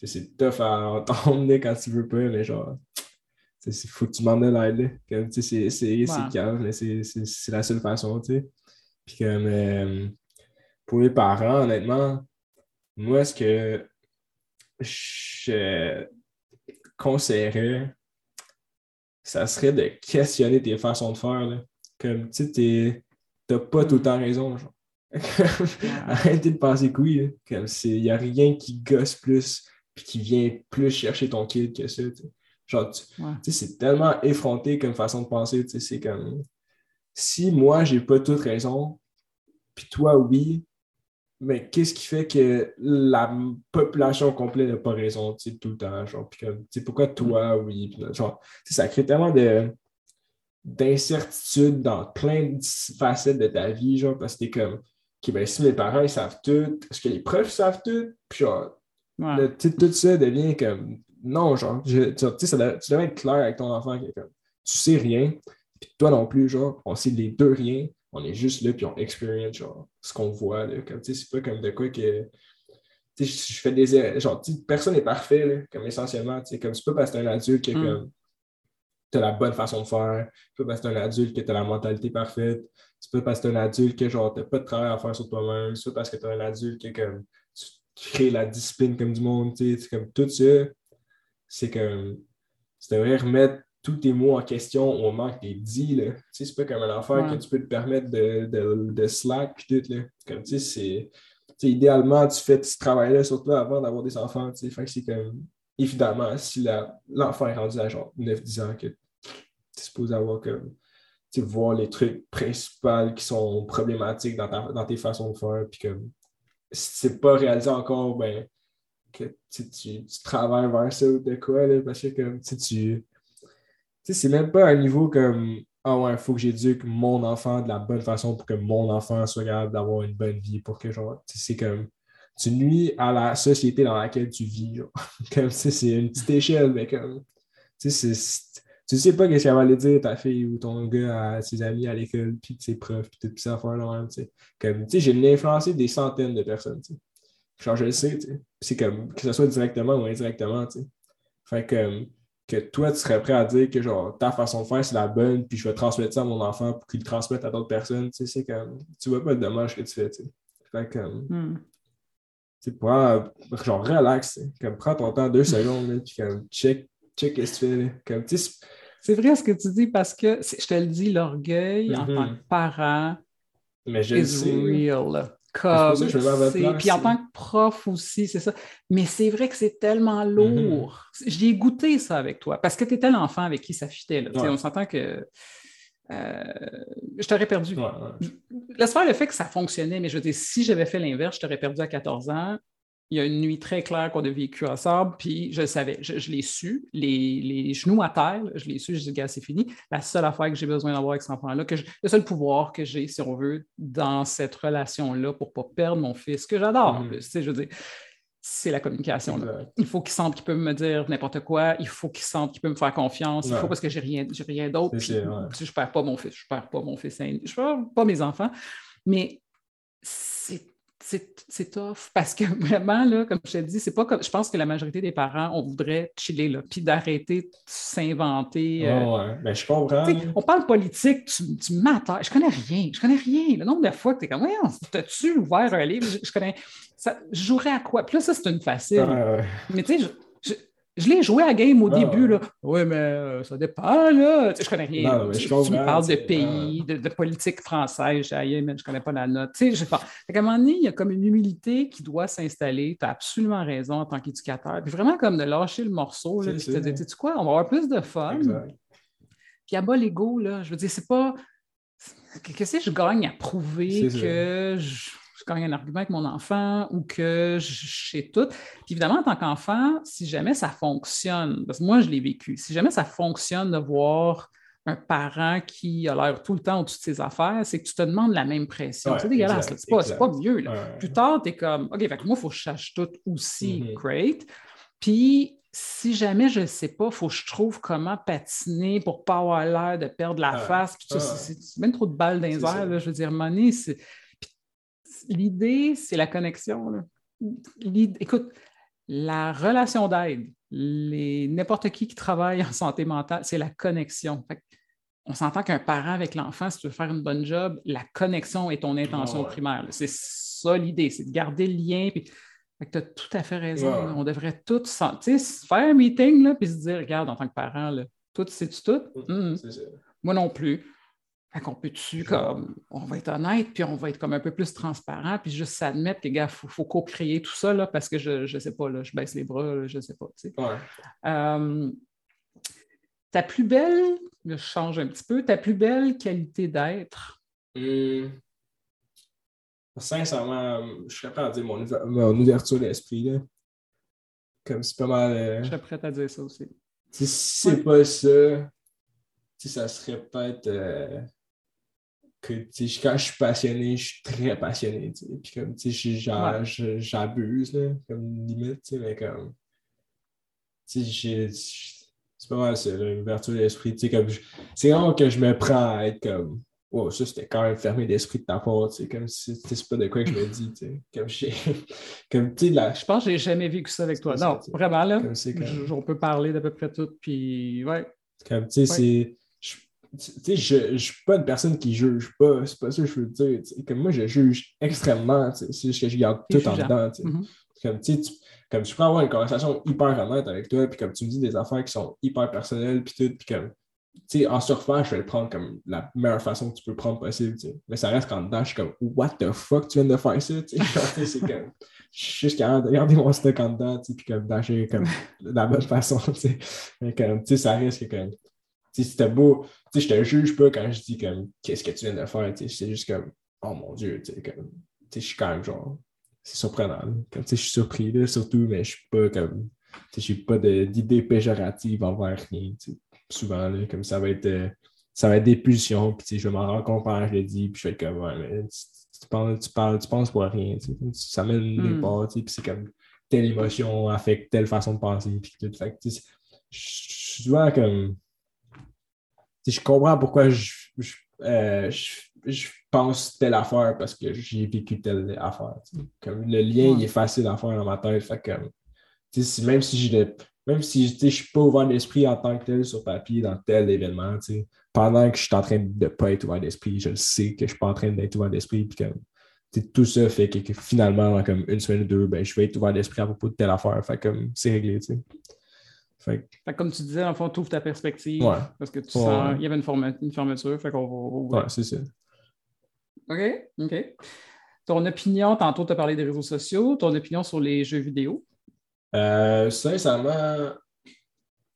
c'est tough à t'emmener quand tu veux pas, mais genre, il faut que tu m'en l'aide. C'est calme, mais c'est la seule façon. Puis comme, euh, pour les parents, honnêtement, moi, ce que je conseillerais, ça serait de questionner tes façons de faire. Comme, tu sais, t'as pas tout le temps raison. Genre. Arrêtez de penser que oui. Comme, il n'y a rien qui gosse plus puis qui vient plus chercher ton kid que ça. Genre, tu, c'est tellement effronté comme façon de penser. C'est comme, si moi, j'ai pas toute raison, puis toi, oui, mais qu'est-ce qui fait que la population complète n'a pas raison tout le temps? Genre, pourquoi toi, oui? genre, ça crée tellement de d'incertitude dans plein de facettes de ta vie, genre, parce que t'es comme, OK, ben, si mes parents, ils savent tout, est-ce que les profs savent tout? Puis genre, tout ça devient comme, non, genre, tu, ça doit, tu dois être clair avec ton enfant, comme, tu sais rien, puis toi non plus, genre, on sait les deux rien, on est juste là, puis on expérience genre, ce qu'on voit. Là, comme, c'est pas comme de quoi que. Je, je fais des genre personne n'est parfait là, comme essentiellement comme c'est pas parce que t'es un adulte que mm. Tu as la bonne façon de faire c'est pas parce que t'es un adulte que tu as la mentalité parfaite c'est pas parce que t'es un adulte que genre t'as pas de travail à faire sur toi-même c'est pas parce que t'es un adulte que comme tu crées la discipline comme du monde c'est comme tout ça c'est comme tu devrais remettre tous tes mots en question au moment que tu es dit. Là. Tu sais, c'est pas comme un affaire que tu peux te permettre de, de, de slack puis tout. Là. Comme tu sais, c'est. idéalement, tu fais ce travail-là sur toi avant d'avoir des enfants. Tu sais. Fait que c'est comme. Évidemment, si l'enfant est rendu à genre 9-10 ans, que tu es supposé avoir comme. Tu voir les trucs principaux qui sont problématiques dans, ta, dans tes façons de faire. Puis comme. Si c'est pas réalisé encore, ben. Que tu, tu, travailles vers ça ou de quoi, là, parce que comme tu c'est même pas un niveau comme Ah ouais, il faut que j'éduque mon enfant de la bonne façon pour que mon enfant soit capable d'avoir une bonne vie, pour que genre, c'est comme tu nuis à la société dans laquelle tu vis. Genre. comme c'est une petite échelle, mais comme tu sais, tu sais pas qu'est-ce qu'elle va aller dire ta fille ou ton gars à ses amis à l'école, puis ses profs, puis toutes ces affaires-là. Sais, comme, tu sais, j'ai influencé des centaines de personnes, tu sais. Je le sais. C'est comme, que ce soit directement ou indirectement, tu sais. Fait que, que toi, tu serais prêt à dire que genre ta façon de faire, c'est la bonne, puis je vais transmettre ça à mon enfant pour qu'il le transmette à d'autres personnes. Tu sais, c'est comme. Tu vois pas le dommage que tu fais, tu sais. Fait comme. Hmm. Tu pas genre relax, comme prends ton temps deux secondes, puis comme check, check ce que tu fais. Là. Comme, c'est vrai ce que tu dis parce que je te le dis, l'orgueil en tant mm-hmm. que parent mais je is real. Comme, C'est pour ça que je place, puis en tant que prof aussi, c'est ça. Mais c'est vrai que c'est tellement Mm-hmm. lourd. J'y ai goûté ça avec toi, parce que tu étais l'enfant avec qui ça fitait. là. Sais, Ouais. On s'entend que euh, je t'aurais perdu. Ouais, ouais. Laisse faire le fait que ça fonctionnait, mais je veux dire, si j'avais fait l'inverse, je t'aurais perdu à 14 ans. Il y a une nuit très claire qu'on a vécue ensemble, puis je le savais, je, je l'ai su, les, les genoux à terre, je l'ai su, je dis, gars, c'est fini. La seule affaire que j'ai besoin d'avoir avec cet enfant-là, que je- le seul pouvoir que j'ai, si on veut, dans cette relation-là pour ne pas perdre mon fils, que j'adore en plus, tu sais, je veux dire, c'est la communication. là. Il faut qu'il sente qu'il peut me dire n'importe quoi. Il faut qu'il sente qu'il peut me faire confiance. Il faut parce que j'ai rien, j'ai rien d'autre. Puis, ouais. Je ne perds pas mon fils. Je ne perds pas mon fils. Je ne perds pas mes enfants. Mais c'est. Tough parce que vraiment, là, comme je te dis, c'est pas comme. Je pense que la majorité des parents, on voudrait chiller, là, puis d'arrêter de s'inventer. euh, Ouais, ouais. Ben, je comprends. on parle politique, tu, tu m'attaques. Je connais rien. Je connais rien. Le nombre de fois que tu es comme, t'as-tu ouvert un livre? Je, je connais. Ça, je jouerais à quoi? Puis là, ça, c'est une facile. Ouais. Mais tu sais, je, l'ai joué à la game au Ah, début. Là. Oui, mais euh, ça dépend. Là. Tu sais, je connais rien. Non, je tu, me parles de pays, de, de politique française. Je mais je connais pas la note. Tu sais, je pas. Qu'à un moment donné, il y a comme une humilité qui doit s'installer. Tu as absolument raison en tant qu'éducateur. Puis vraiment comme de lâcher le morceau. Là, puis te dire, tu sais quoi, on va avoir plus de fun. Exact. Puis à bas l'ego, là, je veux dire, c'est pas. Qu'est-ce que je gagne à prouver ça. que je, je gagne un argument avec mon enfant ou que je, sais tout? Puis évidemment, en tant qu'enfant, si jamais ça fonctionne, parce que moi, je l'ai vécu, si jamais ça fonctionne de voir un parent qui a l'air tout le temps au-dessus de ses affaires, c'est que tu te demandes la même pression. Ouais, c'est dégueulasse. C'est pas, pas mieux. là. Ouais. Plus tard, tu es comme, OK, fait que moi, il faut que je sache tout aussi. Mhm. Great. Puis, si jamais je ne sais pas, il faut que je trouve comment patiner pour ne pas avoir l'air de perdre la Ah, face. Puis ah. c'est même trop de balles dans les C'est airs. ça. là. je veux dire, Mané, c'est. L'idée, c'est la connexion. là. Écoute, la relation d'aide, les... n'importe qui qui travaille en santé mentale, c'est la connexion. Fait on s'entend qu'un parent avec l'enfant, si tu veux faire une bonne job, la connexion est ton intention ouais. primaire. C'est ça l'idée, c'est de garder le lien. Puis... tu as tout à fait raison. Ouais. On devrait tous faire un meeting là, puis se dire, regarde, en tant que parent, là, tout, c'est-tu tout? Ça. moi non plus. Fait qu'on peut-tu, comme, on va être honnête, puis on va être comme un peu plus transparent, puis juste s'admettre que, gars, il faut, faut co-créer tout ça, là, parce que je ne sais pas, là, je baisse les bras, là, je ne sais pas. tu sais. Ouais. Euh, ta plus belle, je change un petit peu, ta plus belle qualité d'être, Hum. Sincèrement, je serais prêt à dire mon, ouver- mon ouverture d'esprit. là. Comme c'est pas mal. euh, je serais prête à dire ça aussi. si c'est pas ça, ça serait peut-être euh, que tu sais, quand je suis passionné, je suis très passionné. tu sais. Puis comme Ouais. j'abuse, là, comme limite, tu sais, mais comme. Tu sais, j'ai- c'est pas mal là, l'ouverture d'esprit. tu sais, comme je- C'est rare que je me prends à être comme. Wow, ça c'était quand même fermé d'esprit de ta part, tu sais, comme si c'est pas de quoi que je me dis, tu sais. Comme j'ai. Comme tu sais, la. Je pense que j'ai jamais vécu ça avec toi. C'est ça, Non, vraiment, là, Comme c'est comme- je- on peut parler d'à peu près tout, puis ouais. Comme, tu sais, c'est. Je- Tu sais, je, je suis pas une personne qui juge pas, c'est pas ça que je veux dire. Comme moi, je juge extrêmement, c'est juste que je garde tout en dedans. Mhm. Comme, tu comme peux avoir une conversation hyper honnête avec toi, puis comme tu me dis des affaires qui sont hyper personnelles, puis tout, puis comme, tu sais, en surfant, je vais le prendre comme la meilleure façon que tu peux le prendre possible. Mais ça reste qu'en dedans, je suis comme, what the fuck, tu viens de faire ça, tu sais. C'est comme, je suis juste capable de garder mon stock en dedans, puis comme d'acheter comme de la bonne façon, tu sais. Mais comme, tu sais, ça reste que comme, tu sais, c'était beau, je te juge pas quand je dis comme, qu'est-ce que tu viens de faire. C'est juste comme, oh mon Dieu, je suis quand même genre, c'est surprenant. là. Comme, je suis surpris, là, surtout, mais je suis pas comme, j'ai pas d'idées péjoratives envers rien. Souvent, là, comme ça va être, euh, ça va être des pulsions, puis je vais m'en rendre compte je le dis, puis je vais être comme, ouais, mais tu, penses, tu parles, tu penses pour rien, tu. Ça mène nulle Hmm. part, puis c'est comme, telle émotion affecte telle façon de penser, puis tout. Fait je suis souvent comme, je comprends pourquoi je, je, euh, je- je pense telle affaire parce que j'ai vécu telle affaire. Comme le lien, Ouais. il est facile à faire dans ma tête. Fait que, tu sais, si- même si je même si je suis pas ouvert d'esprit en tant que tel sur papier dans tel événement, pendant que je suis en train de ne pas être ouvert d'esprit, je le sais que je suis pas en train d'être ouvert d'esprit. Puis tout ça fait que, que finalement, dans comme une semaine ou deux, ben, je vais être ouvert d'esprit à propos de telle affaire. Fait comme c'est réglé. Fait que, comme tu disais, en fond, tu ouvres ta perspective Ouais. parce que tu Ouais. sens il y avait une, fermeture, fait qu'on va ouvrir. ouais, c'est ça. OK, OK. ton opinion, tantôt tu as parlé des réseaux sociaux, ton opinion sur les jeux vidéo? Euh, sincèrement,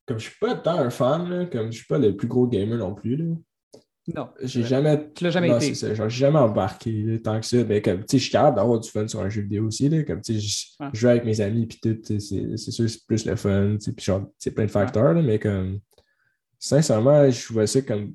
comme je suis pas tant un fan, là, comme je suis pas le plus gros gamer non plus, là, Non. j'ai jamais. Tu l'as jamais non, été. c'est ça, j'ai jamais embarqué là, tant que ça. Mais comme, tu sais, je suis capable d'avoir du fun sur un jeu vidéo aussi, là. Comme, tu sais, je je joue avec mes amis, puis tout, c'est c'est sûr, c'est plus le fun, puis genre, c'est plein de facteurs, là, mais comme, sincèrement, je vois ça comme.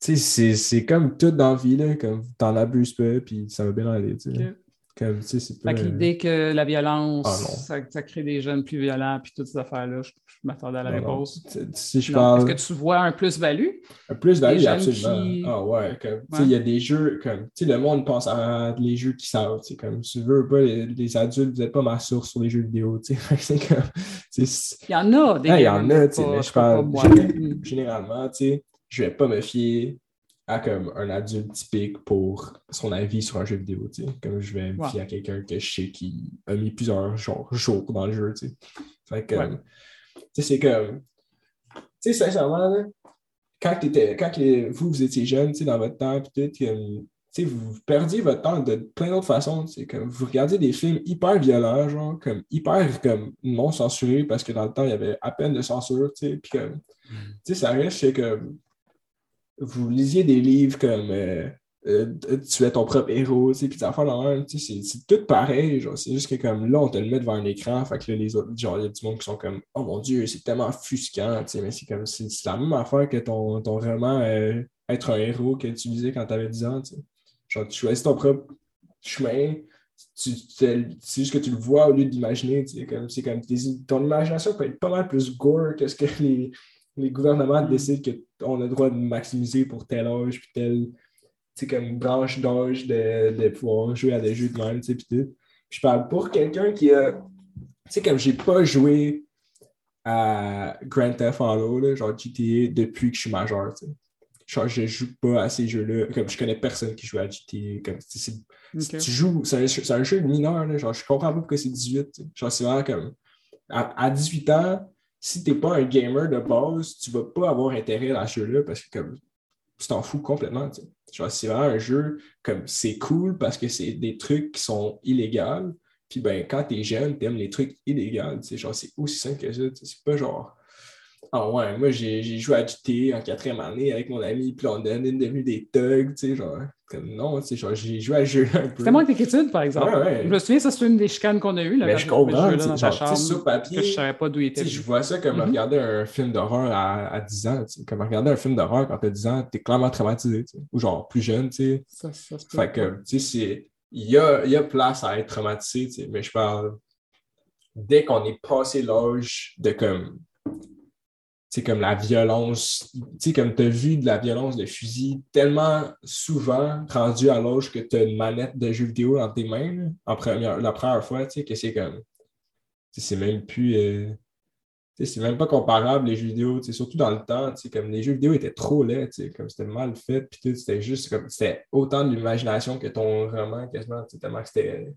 Tu sais, c'est- c'est comme tout dans la vie, là, comme t'en abuses pas, puis ça va bien aller, tu sais. Ok. Comme, tu sais, c'est pas. Fait que l'idée que la violence, Ah, ça, ça crée des jeunes plus violents, puis toutes ces affaires-là, je, je m'attendais à la Non, réponse. Si je parle. Est-ce que tu vois un plus-value? Un Plus value, Les jeunes absolument. qui- Ah ouais, comme, Ouais. il y a des jeux comme, tu sais, le monde pense à les jeux qui savent, tu comme, tu veux pas, les, les adultes, vous n'êtes pas ma source sur les jeux vidéo, tu sais, c'est comme, Il y en a des Ah, il y en a, tu sais, pas- mais je parle généralement, tu sais, je vais pas me fier à comme un adulte typique pour son avis sur un jeu vidéo, tu sais, comme je vais me fier à quelqu'un que je sais qui a mis plusieurs genre, jours dans le jeu, tu sais. Fait que, Ouais. tu sais, c'est comme, tu sais, sincèrement, là, quand, quand vous, vous étiez jeune, tu sais, dans votre temps, puis tout, comme, tu sais, vous perdiez votre temps de plein d'autres façons. tu sais, Comme vous regardiez des films hyper violents, genre, comme hyper comme, non censurés, parce que dans le temps, il y avait à peine de censure, tu sais, puis comme, tu sais, ça reste, c'est que vous lisiez des livres comme euh, euh, Tu es ton propre héros, tu puis affaires dans même, c'est- tout pareil, c'est juste que comme là, on te le met devant un écran, fait que là, les autres, genre, il y a du monde qui sont comme Oh mon Dieu, c'est tellement sais, mais c'est comme, c'est la même affaire que ton, ton roman euh, Être un héros que tu lisais quand tu avais 10 ans, tu. Genre, tu choisis ton propre chemin, c'est juste que tu le vois au lieu d'imaginer, c'est comme, ton imagination peut être pas mal plus gore que ce que les, les gouvernements Mm. décident qu'on a le droit de maximiser pour tel âge, puis tel, tu sais, comme branche d'âge de, de pouvoir jouer à des jeux de même, tu sais. Je parle pour quelqu'un qui a, tu sais, comme j'ai pas joué à Grand Theft Auto, là, genre GTA, depuis que je suis majeur, tu sais. Genre, je joue pas à ces jeux-là, comme je connais personne qui joue à GTA, comme, c'est si tu joues, c'est un, jeu mineur, là, genre, je comprends pas pourquoi c'est 18. tu sais. Genre, c'est vraiment comme. À, à 18 ans, si t'es pas un gamer de base, tu vas pas avoir intérêt à ce jeu-là parce que comme tu t'en fous complètement. tu c'est vraiment un jeu comme c'est cool parce que c'est des trucs qui sont illégaux. Puis ben, quand t'es jeune, t'aimes les trucs illégaux. tu. Genre, c'est aussi simple que ça. tu. C'est pas genre. Ah ouais, moi j'ai joué à GTA en quatrième année avec mon ami, puis on est devenu des thugs, tu sais, genre. Comme non, tu sais, genre, j'ai joué à jeu un peu. C'était moins que études, par exemple. Ouais, ouais. Je me souviens, ça, c'est une des chicanes qu'on a eues. là, Mais je comprends, tu sais, sur papier, que je savais pas d'où il était. Je vois ça comme Mhm. regarder un film d'horreur à, à 10 ans. tu sais. Comme regarder un film d'horreur quand t'as 10 ans, t'es clairement traumatisé. tu sais. Ou genre plus jeune, tu sais. Ça, ça peut. Fait que, tu sais, c'est. Il y a, il y a place à être traumatisé, tu sais. Mais je parle. Dès qu'on est passé l'âge de comme. Tu sais, comme la violence. Tu comme t'as vu de la violence de fusil tellement souvent rendu à l'âge que t'as une manette de jeu vidéo dans tes mains, là, en première, la première fois, tu que c'est comme. tu C'est même plus. euh, tu c'est même pas comparable les jeux vidéo, tu surtout dans le temps, tu comme les jeux vidéo étaient trop laids, tu comme c'était mal fait, puis c'était juste comme, c'était autant de l'imagination que ton roman, quasiment, tu tellement que c'était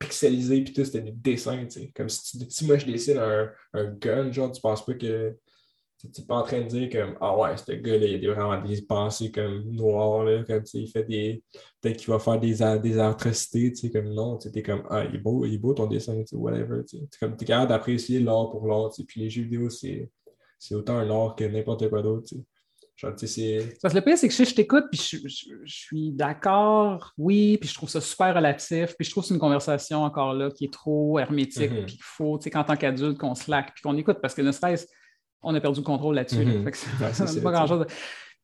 pixelisé, puis tout, c'était du dessin, tu comme si, tu- si moi je dessine un, un gun, genre, tu penses pas que, tu n'es pas en train de dire comme, ah ouais, ce gars-là, il a des- vraiment des pensées comme noires, là, comme, tu sais, il fait des, peut-être qu'il va faire des, des atrocités, tu sais, comme non, tu sais, t'es comme, ah, il est beau, il est beau ton dessin, tu sais, whatever, tu comme, t'es capable d'apprécier l'art pour l'art, tu sais, puis les jeux vidéo, c'est c'est autant un art que n'importe quoi d'autre, tu sais. Genre, tu sais, c'est... Parce que le pire, c'est que je, je t'écoute, puis je, je- je suis d'accord, oui, puis je trouve ça super relatif, puis je trouve que c'est une conversation encore là qui est trop hermétique, Mhm. puis qu'il faut, tu sais, qu'en tant qu'adulte, qu'on se laque, puis qu'on écoute, parce que ne serait-ce on a perdu le contrôle là-dessus. là. Mhm. Fait que Ouais, pas grand-chose.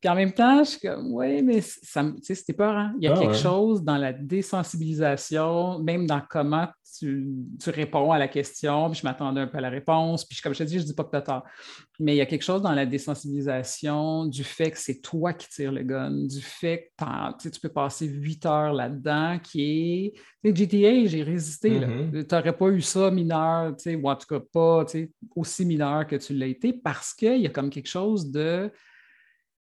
Puis en même temps, je suis comme, oui, mais ça, c'était peur. Il y a Ah quelque ouais. chose dans la désensibilisation, même dans comment tu, tu réponds à la question, puis je m'attendais un peu à la réponse, puis je- comme je te dis, je dis pas que tu as tort. Mais il y a quelque chose dans la désensibilisation du fait que c'est toi qui tires le gun, du fait que tu peux passer huit heures là-dedans, qui est. Tu sais, GTA, j'ai résisté. Mhm. Tu n'aurais pas eu ça mineur, tu sais, ou en tout cas pas tu sais, aussi mineur que tu l'as été, parce qu'il y a comme quelque chose de.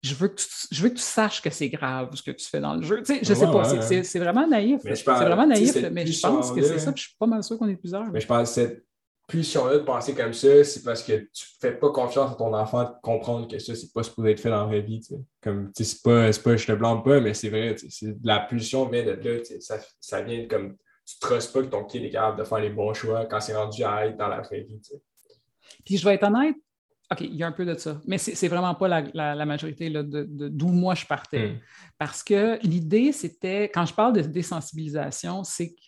Je veux, que tu, je veux que tu saches que c'est grave ce que tu fais dans le jeu. Tu sais, je sais Ouais, pas, ouais, c'est- vraiment naïf. C'est vraiment tu sais, naïf, mais je pense que c'est ça, puis je suis pas mal sûr qu'on est plusieurs. Mais je pense que cette pulsion-là de penser comme ça, c'est parce que tu fais pas confiance à ton enfant de comprendre que ça, c'est pas supposé être fait dans la vraie vie. Comme, c'est pas, pas, je te blâme pas, mais c'est vrai, la pulsion vient de là, ça, ça vient comme, tu te trustes pas que ton kid est capable de faire les bons choix quand c'est rendu à être dans la vraie vie. Puis je vais être honnête, OK, il y a un peu de ça, mais c'est vraiment pas la, majorité d'où moi je partais. Hmm. Parce que l'idée, c'était, quand je parle de désensibilisation, c'est que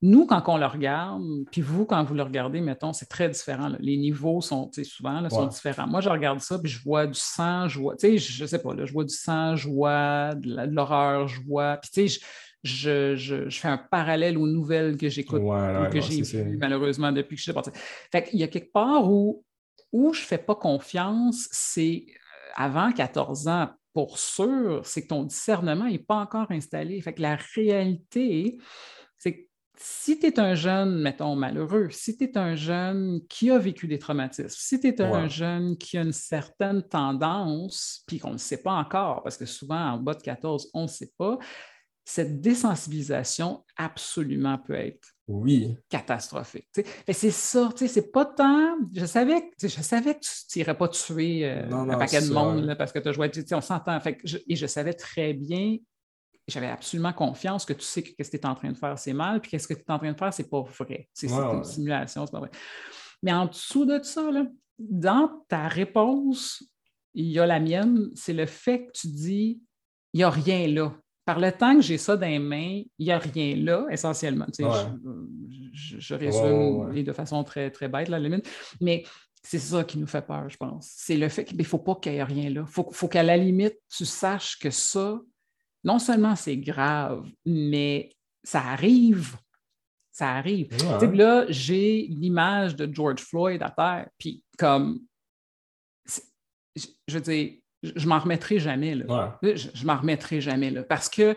nous, quand on le regarde, puis vous, quand vous le regardez, mettons, c'est très différent. Les niveaux sont, souvent, là, sont différents. Moi, je regarde ça, puis je vois du sang, je vois, tu sais, je sais pas, là, je vois du sang, je vois de l'horreur, je vois, puis tu sais, je, fais un parallèle aux nouvelles que j'écoute ou que j'ai vues, malheureusement, depuis que je suis parti. Fait qu'il y a quelque part où, où je ne fais pas confiance, c'est euh, avant 14 ans, pour sûr, c'est que ton discernement n'est pas encore installé. Fait que la réalité, c'est que si tu es un jeune, mettons, malheureux, si tu es un jeune qui a vécu des traumatismes, si tu es un jeune qui a une certaine tendance, puis qu'on ne sait pas encore, parce que souvent en bas de 14, on ne sait pas, cette désensibilisation absolument peut être oui. catastrophique. C'est ça, c'est pas tant. Je savais, je savais que tu n'irais pas tuer euh, un paquet de monde parce que tu as joué. On s'entend. et je savais très bien j'avais absolument confiance que tu sais que ce que tu es en train de faire, c'est mal, puis qu'est-ce que tu es en train de faire, c'est pas vrai. C'est une simulation, c'est pas vrai. Mais en dessous de ça, dans ta réponse, il y a la mienne, c'est le fait que tu dis il n'y a rien là. Par le temps que j'ai ça dans les mains, il n'y a rien là, essentiellement. je, résume de façon très, très bête, la limite. Mais c'est ça qui nous fait peur, je pense. C'est le fait qu'il ne faut pas qu'il n'y ait rien là. Il faut, faut qu'à la limite, tu saches que ça, non seulement c'est grave, mais ça arrive. Ça arrive. Là, j'ai l'image de George Floyd à terre, puis comme, je veux dire, je, m'en remettrai jamais. Là. Je, je m'en remettrai jamais. Là, parce que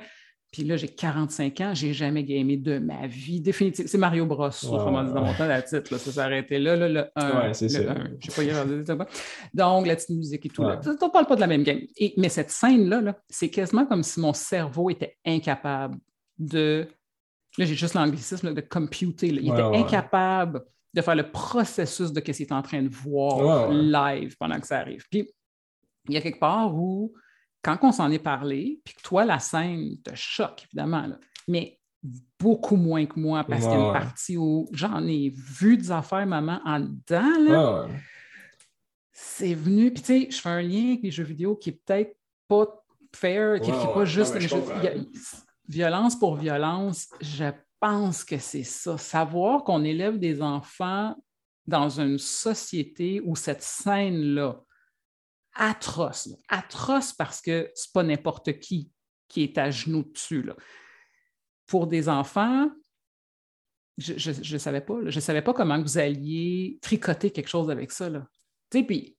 puis là, j'ai 45 ans, j'ai jamais gamé de ma vie. Définitivement. C'est Mario Bros, comment dire dans mon temps, la titre. Ça s'est arrêté là, là, le 1. Ouais, c'est ça. Je sais pas, il Donc, la petite musique et tout. On ne parle pas de la même game. Et, mais cette scène-là, -là, c'est quasiment comme si mon cerveau était incapable de. Là, j'ai juste l'anglicisme de computer. Il était incapable de faire le processus de ce qu'il est en train de voir live pendant que ça arrive. Puis, il y a quelque part où quand on s'en est parlé, puis que toi, la scène te choque, évidemment, mais beaucoup moins que moi, parce qu'il y a une partie où j'en ai vu des affaires, maman, en dedans, c'est venu, puis tu sais, je fais un lien avec les jeux vidéo qui est peut-être pas fair, qui n'est pas juste violence pour violence, je pense que c'est ça. Savoir qu'on élève des enfants dans une société où cette scène-là atroce. Atroce parce que c'est pas n'importe qui qui est à genoux dessus. Là. Pour des enfants, je ne savais pas. Je savais pas comment vous alliez tricoter quelque chose avec ça. Tu sais, puis.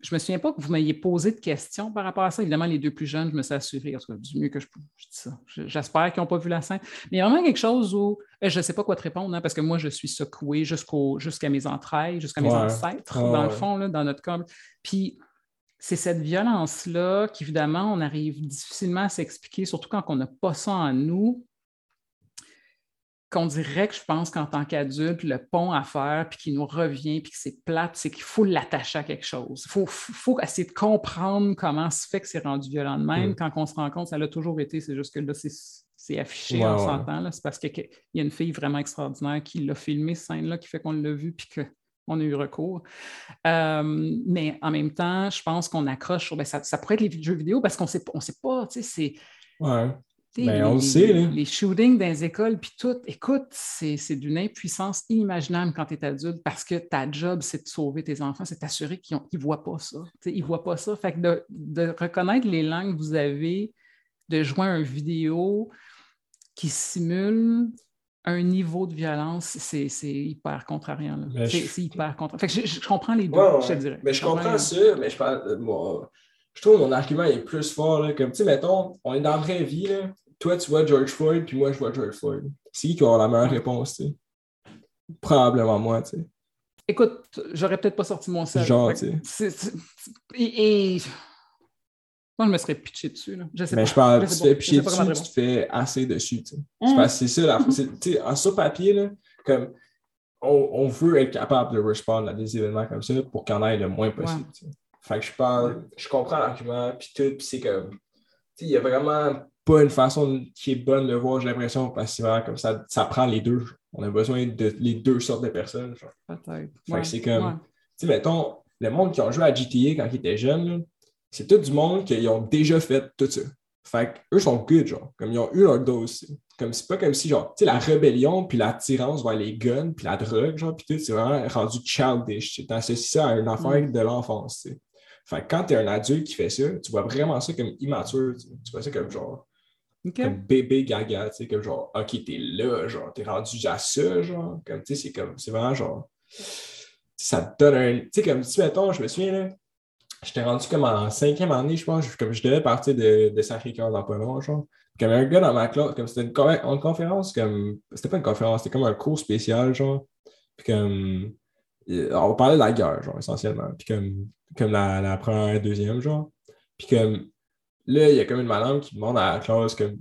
Je me souviens pas que vous m'ayez posé de questions par rapport à ça. Évidemment, les deux plus jeunes, je me suis assuré, en tout cas, du mieux que je peux. Je dis ça. J'espère qu'ils n'ont pas vu la scène. Mais il y a vraiment quelque chose où euh, je ne sais pas quoi te répondre, hein, parce que moi, je suis secoué jusqu'à mes entrailles, jusqu'à mes ancêtres, dans le fond, là, dans notre corps. Puis c'est cette violence-là qu'évidemment, on arrive difficilement à s'expliquer, surtout quand on n'a pas ça en nous, qu'on dirait que je pense qu'en tant qu'adulte, le pont à faire, puis qui nous revient, puis que c'est plate, c'est qu'il faut l'attacher à quelque chose. Il faut, essayer de comprendre comment se fait que c'est rendu violent de même. Mm. Quand on se rend compte, ça l'a toujours été, c'est juste que là, c'est affiché, on s'entend. C'est parce qu'il y a une fille vraiment extraordinaire qui l'a filmé, cette scène-là, qui fait qu'on l'a vu, puis que on a eu recours. Euh, mais en même temps, je pense qu'on accroche sur. Ben, ça, pourrait être les jeux vidéo parce qu'on ne sait pas, tu sais, c'est. Ouais. Ben, on le sait. Les, shootings dans les écoles, puis tout, écoute, c'est d'une impuissance inimaginable quand tu es adulte parce que ta job, c'est de sauver tes enfants, c'est d'assurer qu'ils ne voient pas ça. ils ne voient pas ça. Fait que de, de, reconnaître les langues que vous avez, de jouer un vidéo qui simule un niveau de violence, c'est hyper contrariant. C'est hyper contrariant. je, je, comprends les deux, je te dirais. Mais je, comprends ça, mais je parle, moi, je trouve mon argument est plus fort. Là, comme, tu sais, mettons, on est dans la vraie vie. Là. Toi, tu vois George Floyd, puis moi, je vois George Floyd. C'est qui qui aura la meilleure réponse, tu sais? Probablement moi, tu sais. Écoute, j'aurais peut-être pas sorti mon cerveau. Genre, tu sais. et... Moi, je me serais pitché dessus. Là. Je sais mais je parle, tu te fais pitcher dessus, tu te fais assez dessus. Tu sais. Hum. C'est ça, la, tu sais, en sur papier, là, comme on, veut être capable de respondre à des événements comme ça pour qu'il y en ait le moins possible. Fait que je parle, je comprends l'argument, puis tout, puis c'est comme, il y a vraiment pas une façon qui est bonne de voir, j'ai l'impression, parce que vraiment comme ça, ça prend les deux. On a besoin de les deux sortes de personnes. Peut-être. Fait que c'est comme, tu sais, mettons, le monde qui ont joué à GTA quand ils étaient jeunes, c'est tout du monde qui ont déjà fait tout ça. Fait eux sont good, genre. Comme ils ont eu leur dose. Comme c'est pas comme si, genre, tu sais, la rébellion, puis l'attirance vers les guns, puis la drogue, genre, puis tout, c'est vraiment rendu childish. Tu associes ça à une affaire mm. de l'enfance, tu sais. Fait que quand t'es un adulte qui fait ça, tu vois vraiment ça comme immature. Tu, vois ça comme genre. Comme bébé gaga, tu sais, comme genre, ok, t'es là, genre, t'es rendu à ça, genre. Comme, tu sais, c'est comme, c'est vraiment genre. Ça te donne un. Tu sais, comme si, mettons, je me souviens, là, j'étais rendu comme en cinquième année, je pense, comme je devais partir de, de Sacré-Cœur dans pas long, genre. Comme un gars dans ma classe, comme c'était une, conférence, comme. C'était pas une conférence, c'était comme un cours spécial, genre. Puis comme. On parlait de la guerre, genre, essentiellement. Puis comme, comme la, la première et deuxième, genre. Puis comme. Là, il y a comme une madame qui demande à la classe, comme.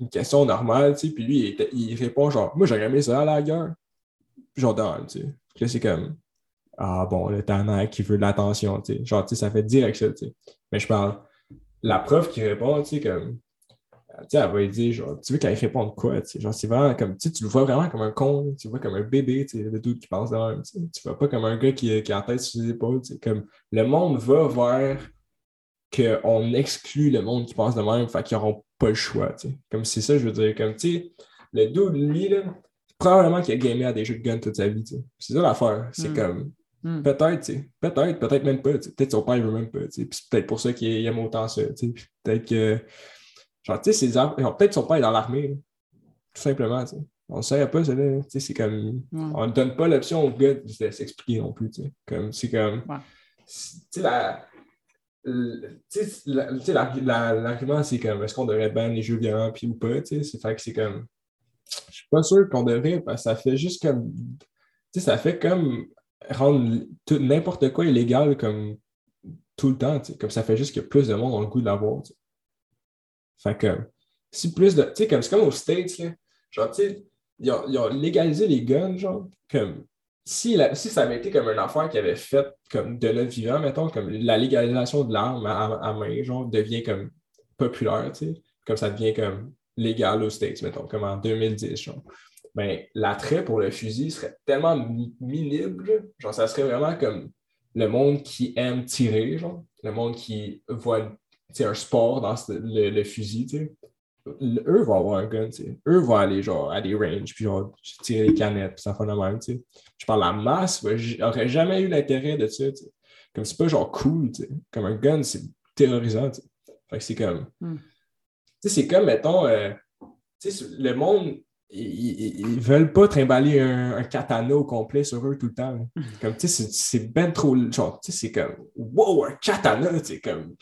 Une question normale, tu sais. Puis lui, il, répond, genre, moi, j'aurais aimé ça à la guerre. Genre, tu sais. Puis là, c'est comme ah bon, le tannant qui veut de l'attention, tu sais. Genre, tu sais, ça fait direct ça, tu sais. Mais je parle, la preuve qui répond, tu sais, comme, tu sais, elle va lui dire, genre, tu veux qu'elle réponde quoi, tu sais? Genre, c'est vraiment comme, tu sais, tu le vois vraiment comme un con, tu le vois comme un bébé, tu sais, le doute qui pense de même, tu sais. Tu vois pas comme un gars qui, qui a en tête sur ses épaules, tu sais. Comme, le monde va vers qu'on exclut le monde qui pense de même, fait qu'ils n'auront pas le choix, tu sais. Comme c'est ça, je veux dire, comme, tu sais, le dude, lui, là, probablement qu'il a gamé à des jeux de gun toute sa vie, tu sais. C'est ça l'affaire, c'est hmm. comme Hmm. Peut-être, tu sais. Peut-être, peut-être même pas. Peut-être son père ne veut même pas. Puis c'est peut-être pour ça qu'il aime autant ça. Peut-être que. Genre, tu sais, peut-être son père est dans l'armée. Tout simplement. sais. On ne sait pas, c'est comme. On ne donne pas l'option au gars de s'expliquer non plus. Comme, c'est comme. Tu sais, la. L'argument, c'est comme est-ce qu'on devrait ban les jeux violents puis ou pas, tu sais, c'est fait que c'est comme je suis pas sûr qu'on devrait parce que ça fait juste comme tu sais, ça fait comme rendre n'importe quoi illégal comme tout le temps, comme ça fait juste que plus de monde ont le goût de l'avoir. Fait que si plus de. Tu sais, comme c'est comme aux States, genre, ils ont, légalisé les guns, genre, comme si, si ça avait été comme une affaire qui avait fait comme de notre vivant, mettons, comme la légalisation de l'arme à, main, genre, devient comme populaire, tu sais, comme ça devient comme légal aux States, mettons, comme en 2010, genre ben, l'attrait pour le fusil serait tellement minime, genre, ça serait vraiment comme le monde qui aime tirer, genre, le monde qui voit un sport dans le, fusil, tu eux vont avoir un gun, eux vont aller genre à des ranges, puis genre tirer les canettes, puis ça fait le même, tu Je parle la masse, j'aurais jamais eu l'intérêt de ça, Comme c'est pas genre cool, Comme un gun, c'est terrorisant, Fait que c'est comme. Hmm. c'est comme, mettons, euh, le monde ils, ne veulent pas trimballer un, katana au complet sur eux tout le temps. Comme, tu sais, c'est ben trop. Genre, tu sais, c'est comme, wow, un katana, tu sais, comme,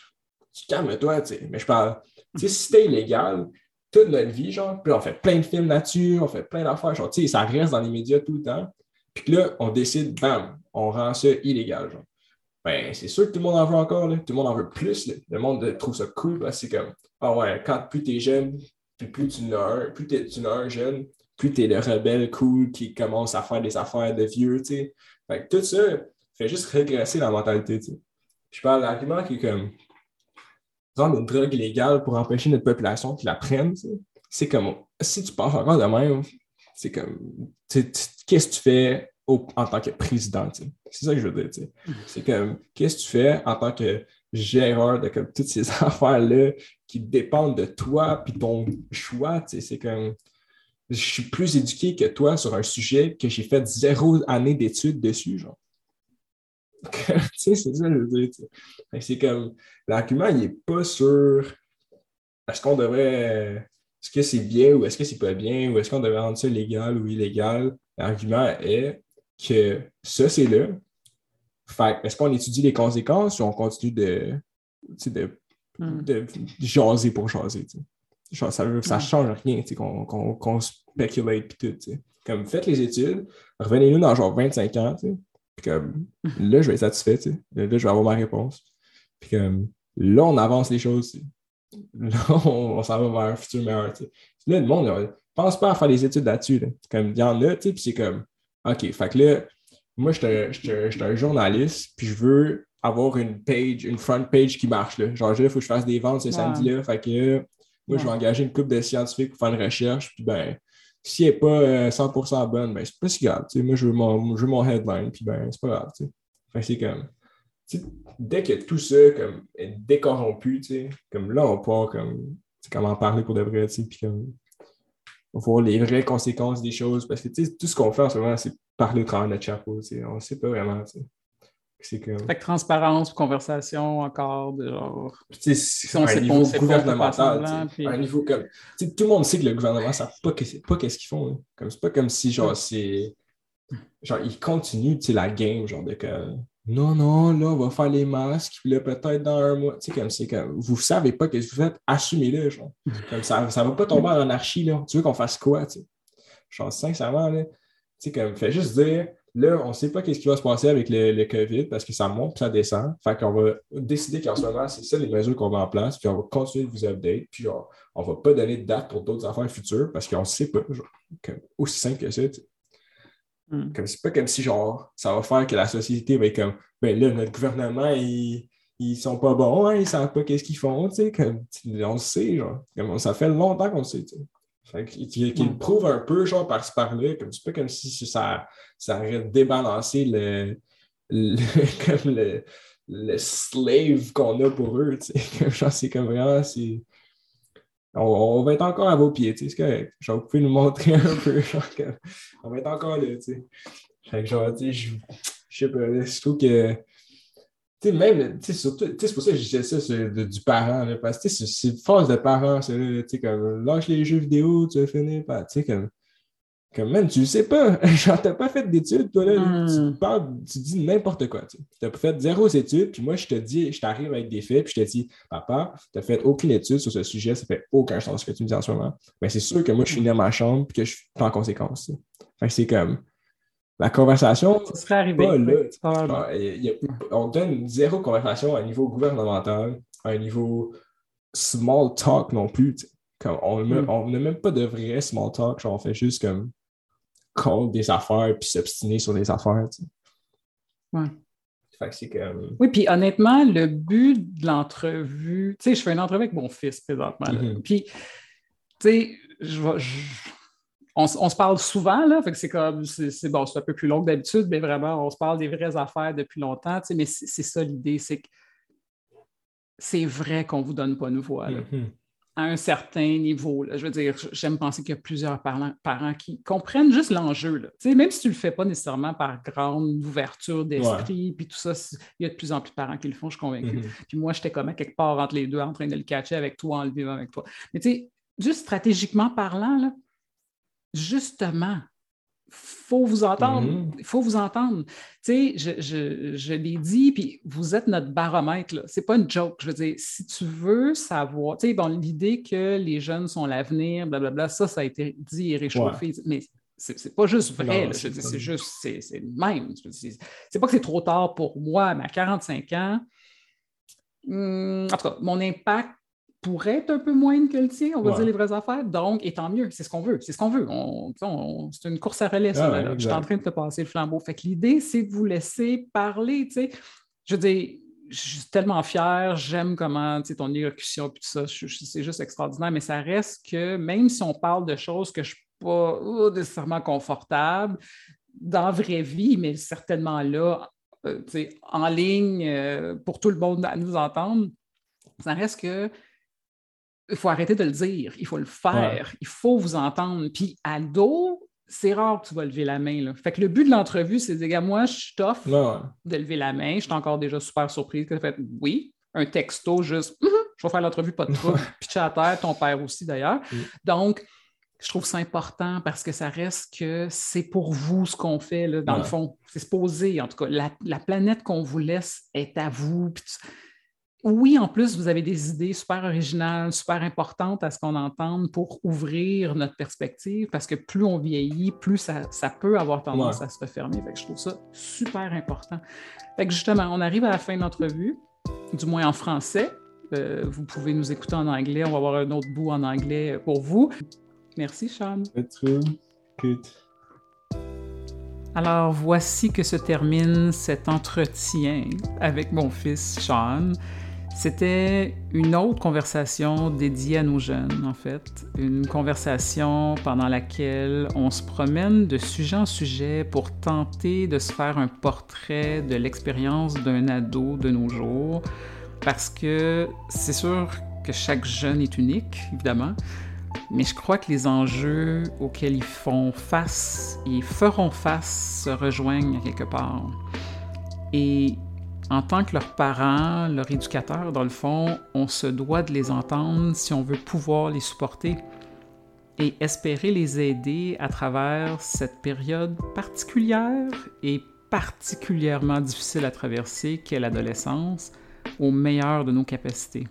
tu calmes-toi, tu sais. Mais je parle, tu sais, si c'était illégal, toute notre vie, genre, puis on fait plein de films là-dessus, on fait plein d'affaires, genre, tu sais, ça reste dans les médias tout le temps. Puis là, on décide, bam, on rend ça illégal, genre. Ben, c'est sûr que tout le monde en veut encore, là. Tout le monde en veut plus, Le monde trouve ça cool, parce que c'est comme, ah ouais, quand plus t'es jeune, puis plus tu n'as un, plus tu jeune, plus tu es le rebelle cool qui commence à faire des affaires de vieux, tu sais. Fait que tout ça fait juste régresser la mentalité, tu sais. Je parle l'argument qui est comme rendre une drogue légale pour empêcher notre population de la prenne, tu sais. C'est comme, si tu penses encore de même, c'est comme, qu'est-ce que tu fais en tant que président, tu sais? C'est ça que je veux dire, tu sais. C'est comme, qu'est-ce que tu fais en tant que géreur de comme, toutes ces affaires-là qui dépendent de toi puis ton choix. C'est comme je suis plus éduqué que toi sur un sujet que j'ai fait zéro année d'études dessus, genre. c'est ça, je veux dire. C'est comme l'argument, il n'est pas sur est-ce qu'on devrait. Est-ce que c'est bien ou est-ce que c'est pas bien ou est-ce qu'on devrait rendre ça légal ou illégal? L'argument est que ça, c'est là, fait est-ce qu'on étudie les conséquences ou on continue de, de, hmm. de jaser pour jaser? ça ne change rien qu'on spécule et tout. Comme faites les études, revenez-nous dans genre 25 ans. Puis comme hmm. là, je vais être satisfait. Là, je vais avoir ma réponse. Puis comme là, on avance les choses. Là, on, s'en va vers un futur meilleur. Là, le monde ne pense pas à faire des études là-dessus. Comme il y en a, puis c'est comme OK, fait que là, moi, je suis un journaliste, puis je veux avoir une page, une front page qui marche. Là. Genre, il faut que je fasse des ventes ce samedi-là. Fait que moi, je vais engager une couple de scientifiques pour faire une recherche. Puis ben, si elle n'est pas 100% euh, bonne, ben, c'est pas si grave. Moi, je veux, mon, je veux mon headline, puis ben, c'est pas grave. Fait que c'est comme. dès que tout ça comme, est décorrompu, comme là, on peut comme, comment en parler pour de vrai, puis comme voir les vraies conséquences des choses. Parce que tout ce qu'on fait en ce moment, c'est parler au travers de notre chapeau. On ne sait pas vraiment. C'est que... Fait que transparence, conversation encore, de genre. Si on un niveau gouvernemental. Un niveau comme. tout le monde sait que le gouvernement ne sait pas qu'est-ce qu'ils font. Comme c'est pas comme si genre c'est. Genre, ils continuent la game, genre de que. Non, non, là, on va faire les masques, puis là, peut-être dans un mois. Tu sais, comme c'est comme. Vous savez pas que vous faites, assumez-le, genre. Comme ça, ça va pas tomber en anarchie, là. Tu veux qu'on fasse quoi, tu sais? Genre, sincèrement, là. Sais, comme, fais juste dire Là, on ne sait pas ce qui va se passer avec le, COVID parce que ça monte puis ça descend. Fait qu'on va décider qu'en ce moment, c'est ça les mesures qu'on met en place, puis on va continuer de vous update, puis on ne va pas donner de date pour d'autres affaires futures parce qu'on ne sait pas. aussi simple que ça. Hmm. Comme c'est pas comme si genre ça va faire que la société va être comme ben là, notre gouvernement, ils, ils sont pas bons, hein, ils savent pas qu'est-ce qu'ils font, tu sais, comme on le sait, genre. ça fait longtemps qu'on le sait, qu'il prouve un peu, genre, par-ci par-là, comme c'est pas comme si ça, ça aurait débalancé le, le, le, slave qu'on a pour eux, tu sais. c'est comme vraiment, c'est... On, va être encore à vos pieds, tu sais, c'est correct. Genre, vous pouvez nous montrer un peu, genre, on va être encore là, tu sais. Fait que genre, tu sais, je sais pas, je trouve que sais, même, tu sais, surtout, c'est pour ça que je disais ça du parent, parce que c'est une phase de parent, c'est tu sais, comme, lâche les jeux vidéo, tu vas finir par, tu sais, comme, comme, même, tu le sais pas, genre, t'as pas fait d'études, toi, là, tu hmm. parles, tu dis n'importe quoi, tu t'as fait zéro études, puis moi, je te dis, je t'arrive avec des faits, puis je te dis, papa, t'as fait aucune étude sur ce sujet, ça fait aucun sens ce que tu me dis en ce moment, mais c'est sûr que moi, je suis né dans ma chambre, puis que je suis en conséquence, fait que c'est comme, la conversation. Ça serait arrivé. on donne zéro conversation à un niveau gouvernemental, à un niveau small talk non plus. Comme on hmm. n'a même pas de vrai small talk, on fait juste comme call des affaires puis s'obstiner sur des affaires. Ouais. Fait que c'est comme... Oui, puis honnêtement, le but de l'entrevue, tu sais, je fais une entrevue avec mon fils présentement. Mm-hmm. Puis, tu sais, je, je, on, se parle souvent, là, fait que c'est comme, c'est bon, c'est un peu plus long que d'habitude, mais vraiment, on se parle des vraies affaires depuis longtemps, mais c'est ça l'idée, c'est que c'est vrai qu'on ne vous donne pas une voix. Mm-hmm. À un certain niveau. Je veux dire, j'aime penser qu'il y a plusieurs parents, parents qui comprennent juste l'enjeu. Même si tu ne le fais pas nécessairement par grande ouverture d'esprit, puis tout ça, il y a de plus en plus de parents qui le font, je suis convaincu. Mm-hmm. Puis moi, j'étais comme à quelque part entre les deux, en train de le catcher avec toi, en le vivant avec toi. Mais tu sais, juste stratégiquement parlant, là, justement, faut vous entendre. Il faut vous entendre. Tu sais, je, l'ai dit, puis vous êtes notre baromètre. Ce n'est pas une joke. Je veux dire, si tu veux savoir, tu sais, bon, l'idée que les jeunes sont l'avenir, blablabla, ça, ça a été dit et réchauffé. Mais c'est pas juste vrai. C'est juste, c'est même. C'est pas que c'est trop tard pour moi, mais à 45 ans, hmm, en tout cas, mon impact pourrait être un peu moindre que le tien, on va dire les vraies affaires. Donc, et tant mieux, c'est ce qu'on veut. C'est ce qu'on veut. c'est une course à relais, ça. je suis en train de te passer le flambeau. Fait que l'idée, c'est de vous laisser parler. sais. Je veux dire, je suis tellement fier, j'aime comment ton élocution et tout ça, c'est juste extraordinaire, mais ça reste que même si on parle de choses que je ne suis pas oh, nécessairement confortable dans la vraie vie, mais certainement là, euh, en ligne euh, pour tout le monde à nous entendre, ça reste que il faut arrêter de le dire, il faut le faire, il faut vous entendre. Puis à dos, c'est rare que tu vas lever la main. Là. Fait que le but de l'entrevue, c'est de dire, moi, je suis tough de lever la main. Je suis encore déjà super surprise que tu fait oui, un texto juste, je vais faire l'entrevue, pas de trouble. Puis à terre, ton père aussi d'ailleurs. Donc, je trouve ça important parce que ça reste que c'est pour vous ce qu'on fait, là, dans le fond. C'est se poser, en tout cas. La, la planète qu'on vous laisse est à vous. Puis oui, en plus, vous avez des idées super originales, super importantes à ce qu'on entende pour ouvrir notre perspective, parce que plus on vieillit, plus ça, peut avoir tendance à se refermer. je trouve ça super important. Fait justement, on arrive à la fin de l'entrevue, du moins en français. Euh, vous pouvez nous écouter en anglais. On va avoir un autre bout en anglais pour vous. Merci, Sean. Alors voici que se termine cet entretien avec mon fils Sean. C'était une autre conversation dédiée à nos jeunes, en fait. Une conversation pendant laquelle on se promène de sujet en sujet pour tenter de se faire un portrait de l'expérience d'un ado de nos jours. Parce que c'est sûr que chaque jeune est unique, évidemment, mais je crois que les enjeux auxquels ils font face et feront face se rejoignent quelque part. Et en tant que leurs parents, leurs éducateurs, dans le fond, on se doit de les entendre si on veut pouvoir les supporter et espérer les aider à travers cette période particulière et particulièrement difficile à traverser qu'est l'adolescence au meilleur de nos capacités.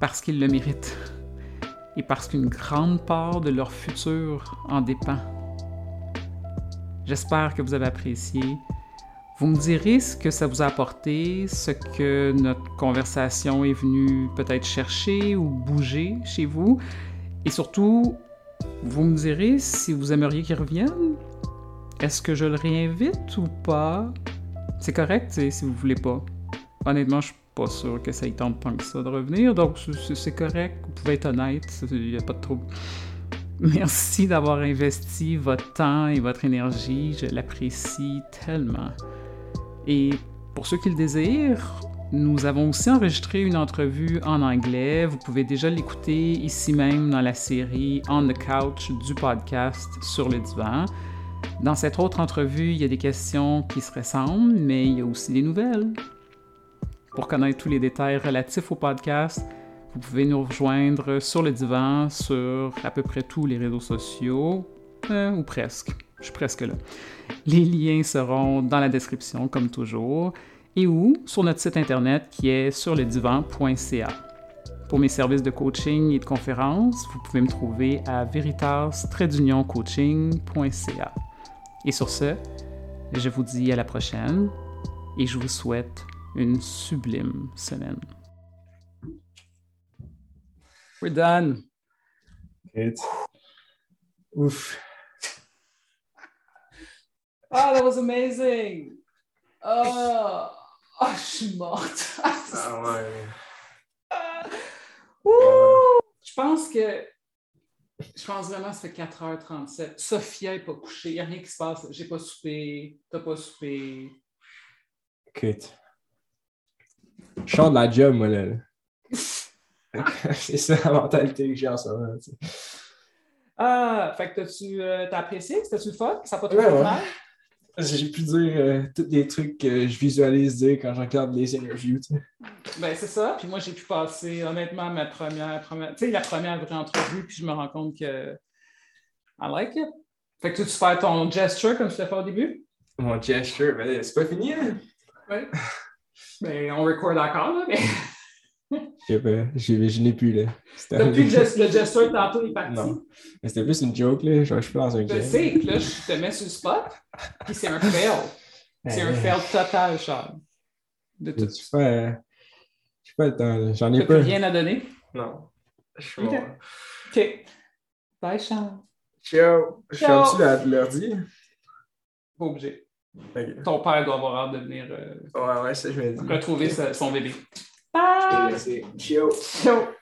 Parce qu'ils le méritent et parce qu'une grande part de leur futur en dépend. J'espère que vous avez apprécié. Vous me direz ce que ça vous a apporté, ce que notre conversation est venue peut-être chercher ou bouger chez vous. Et surtout, vous me direz si vous aimeriez qu'il revienne. Est-ce que je le réinvite ou pas? C'est correct si vous voulez pas. Honnêtement, je pas sûr que ça y tente tant que ça de revenir, donc c'est correct, vous pouvez être honnête, il n'y a pas de trouble. Merci d'avoir investi votre temps et votre énergie, je l'apprécie tellement. Et pour ceux qui le désirent, nous avons aussi enregistré une entrevue en anglais. Vous pouvez déjà l'écouter ici même dans la série On the Couch du podcast Sur le divan. Dans cette autre entrevue, il y a des questions qui se ressemblent, mais il y a aussi des nouvelles. Pour connaître tous les détails relatifs au podcast, vous pouvez nous rejoindre sur le divan sur à peu près tous les réseaux sociaux, euh, ou presque. Je suis presque là. Les liens seront dans la description, comme toujours, et ou sur notre site internet qui est sur. Pour mes services de coaching et de conférences, vous pouvez me trouver à veritas coaching.ca. Et sur ce, je vous dis à la prochaine et je vous souhaite une sublime semaine. We're done. Ouf. Oh, that was amazing. Oh, oh je suis morte. ah ouais. Ouh, je pense que. Je pense vraiment que ça fait 4h37. Sophia n'est pas couchée. Il n'y a rien qui se passe. J'ai pas soupé. T'as pas soupé. Écoute. Je sors de la job, moi, là. c'est ça la mentalité que j'ai en ce moment. Ah, fait que t'as-tu euh, apprécié? C'était-tu le fun? Ça n'a pas trop ouais, mal? J'ai pu dire euh, tous les trucs que je visualise dire quand je regarde les interviews. Ben, c'est ça. Puis moi, j'ai pu passer, honnêtement, ma première, première tu sais, la première vraie entrevue, puis je me rends compte que I like it. Fait que tu fais ton gesture comme tu l'as fait au début? Mon gesture, ben, c'est pas fini, hein? Oui. Mais on record encore, là, mais. Je sais pas, je, n'ai plus, là. Depuis le, le gesture tantôt est parti. Non, mais c'était plus une joke, là. Genre, je suis dans un game. Je sais, là, je te mets sur le spot, puis c'est un fail. C'est un fail total, Charles. De tout. Je fais, je pas le temps, j'en ai pas. Tu rien à donner? Non. Je suis OK. OK. Bye, Charles. Ciao. Je suis en de leur dire? Pas obligé. Ton père doit avoir hâte de venir euh, ouais, ouais, ça, je retrouver son bébé. Bye! Ciao! Ciao!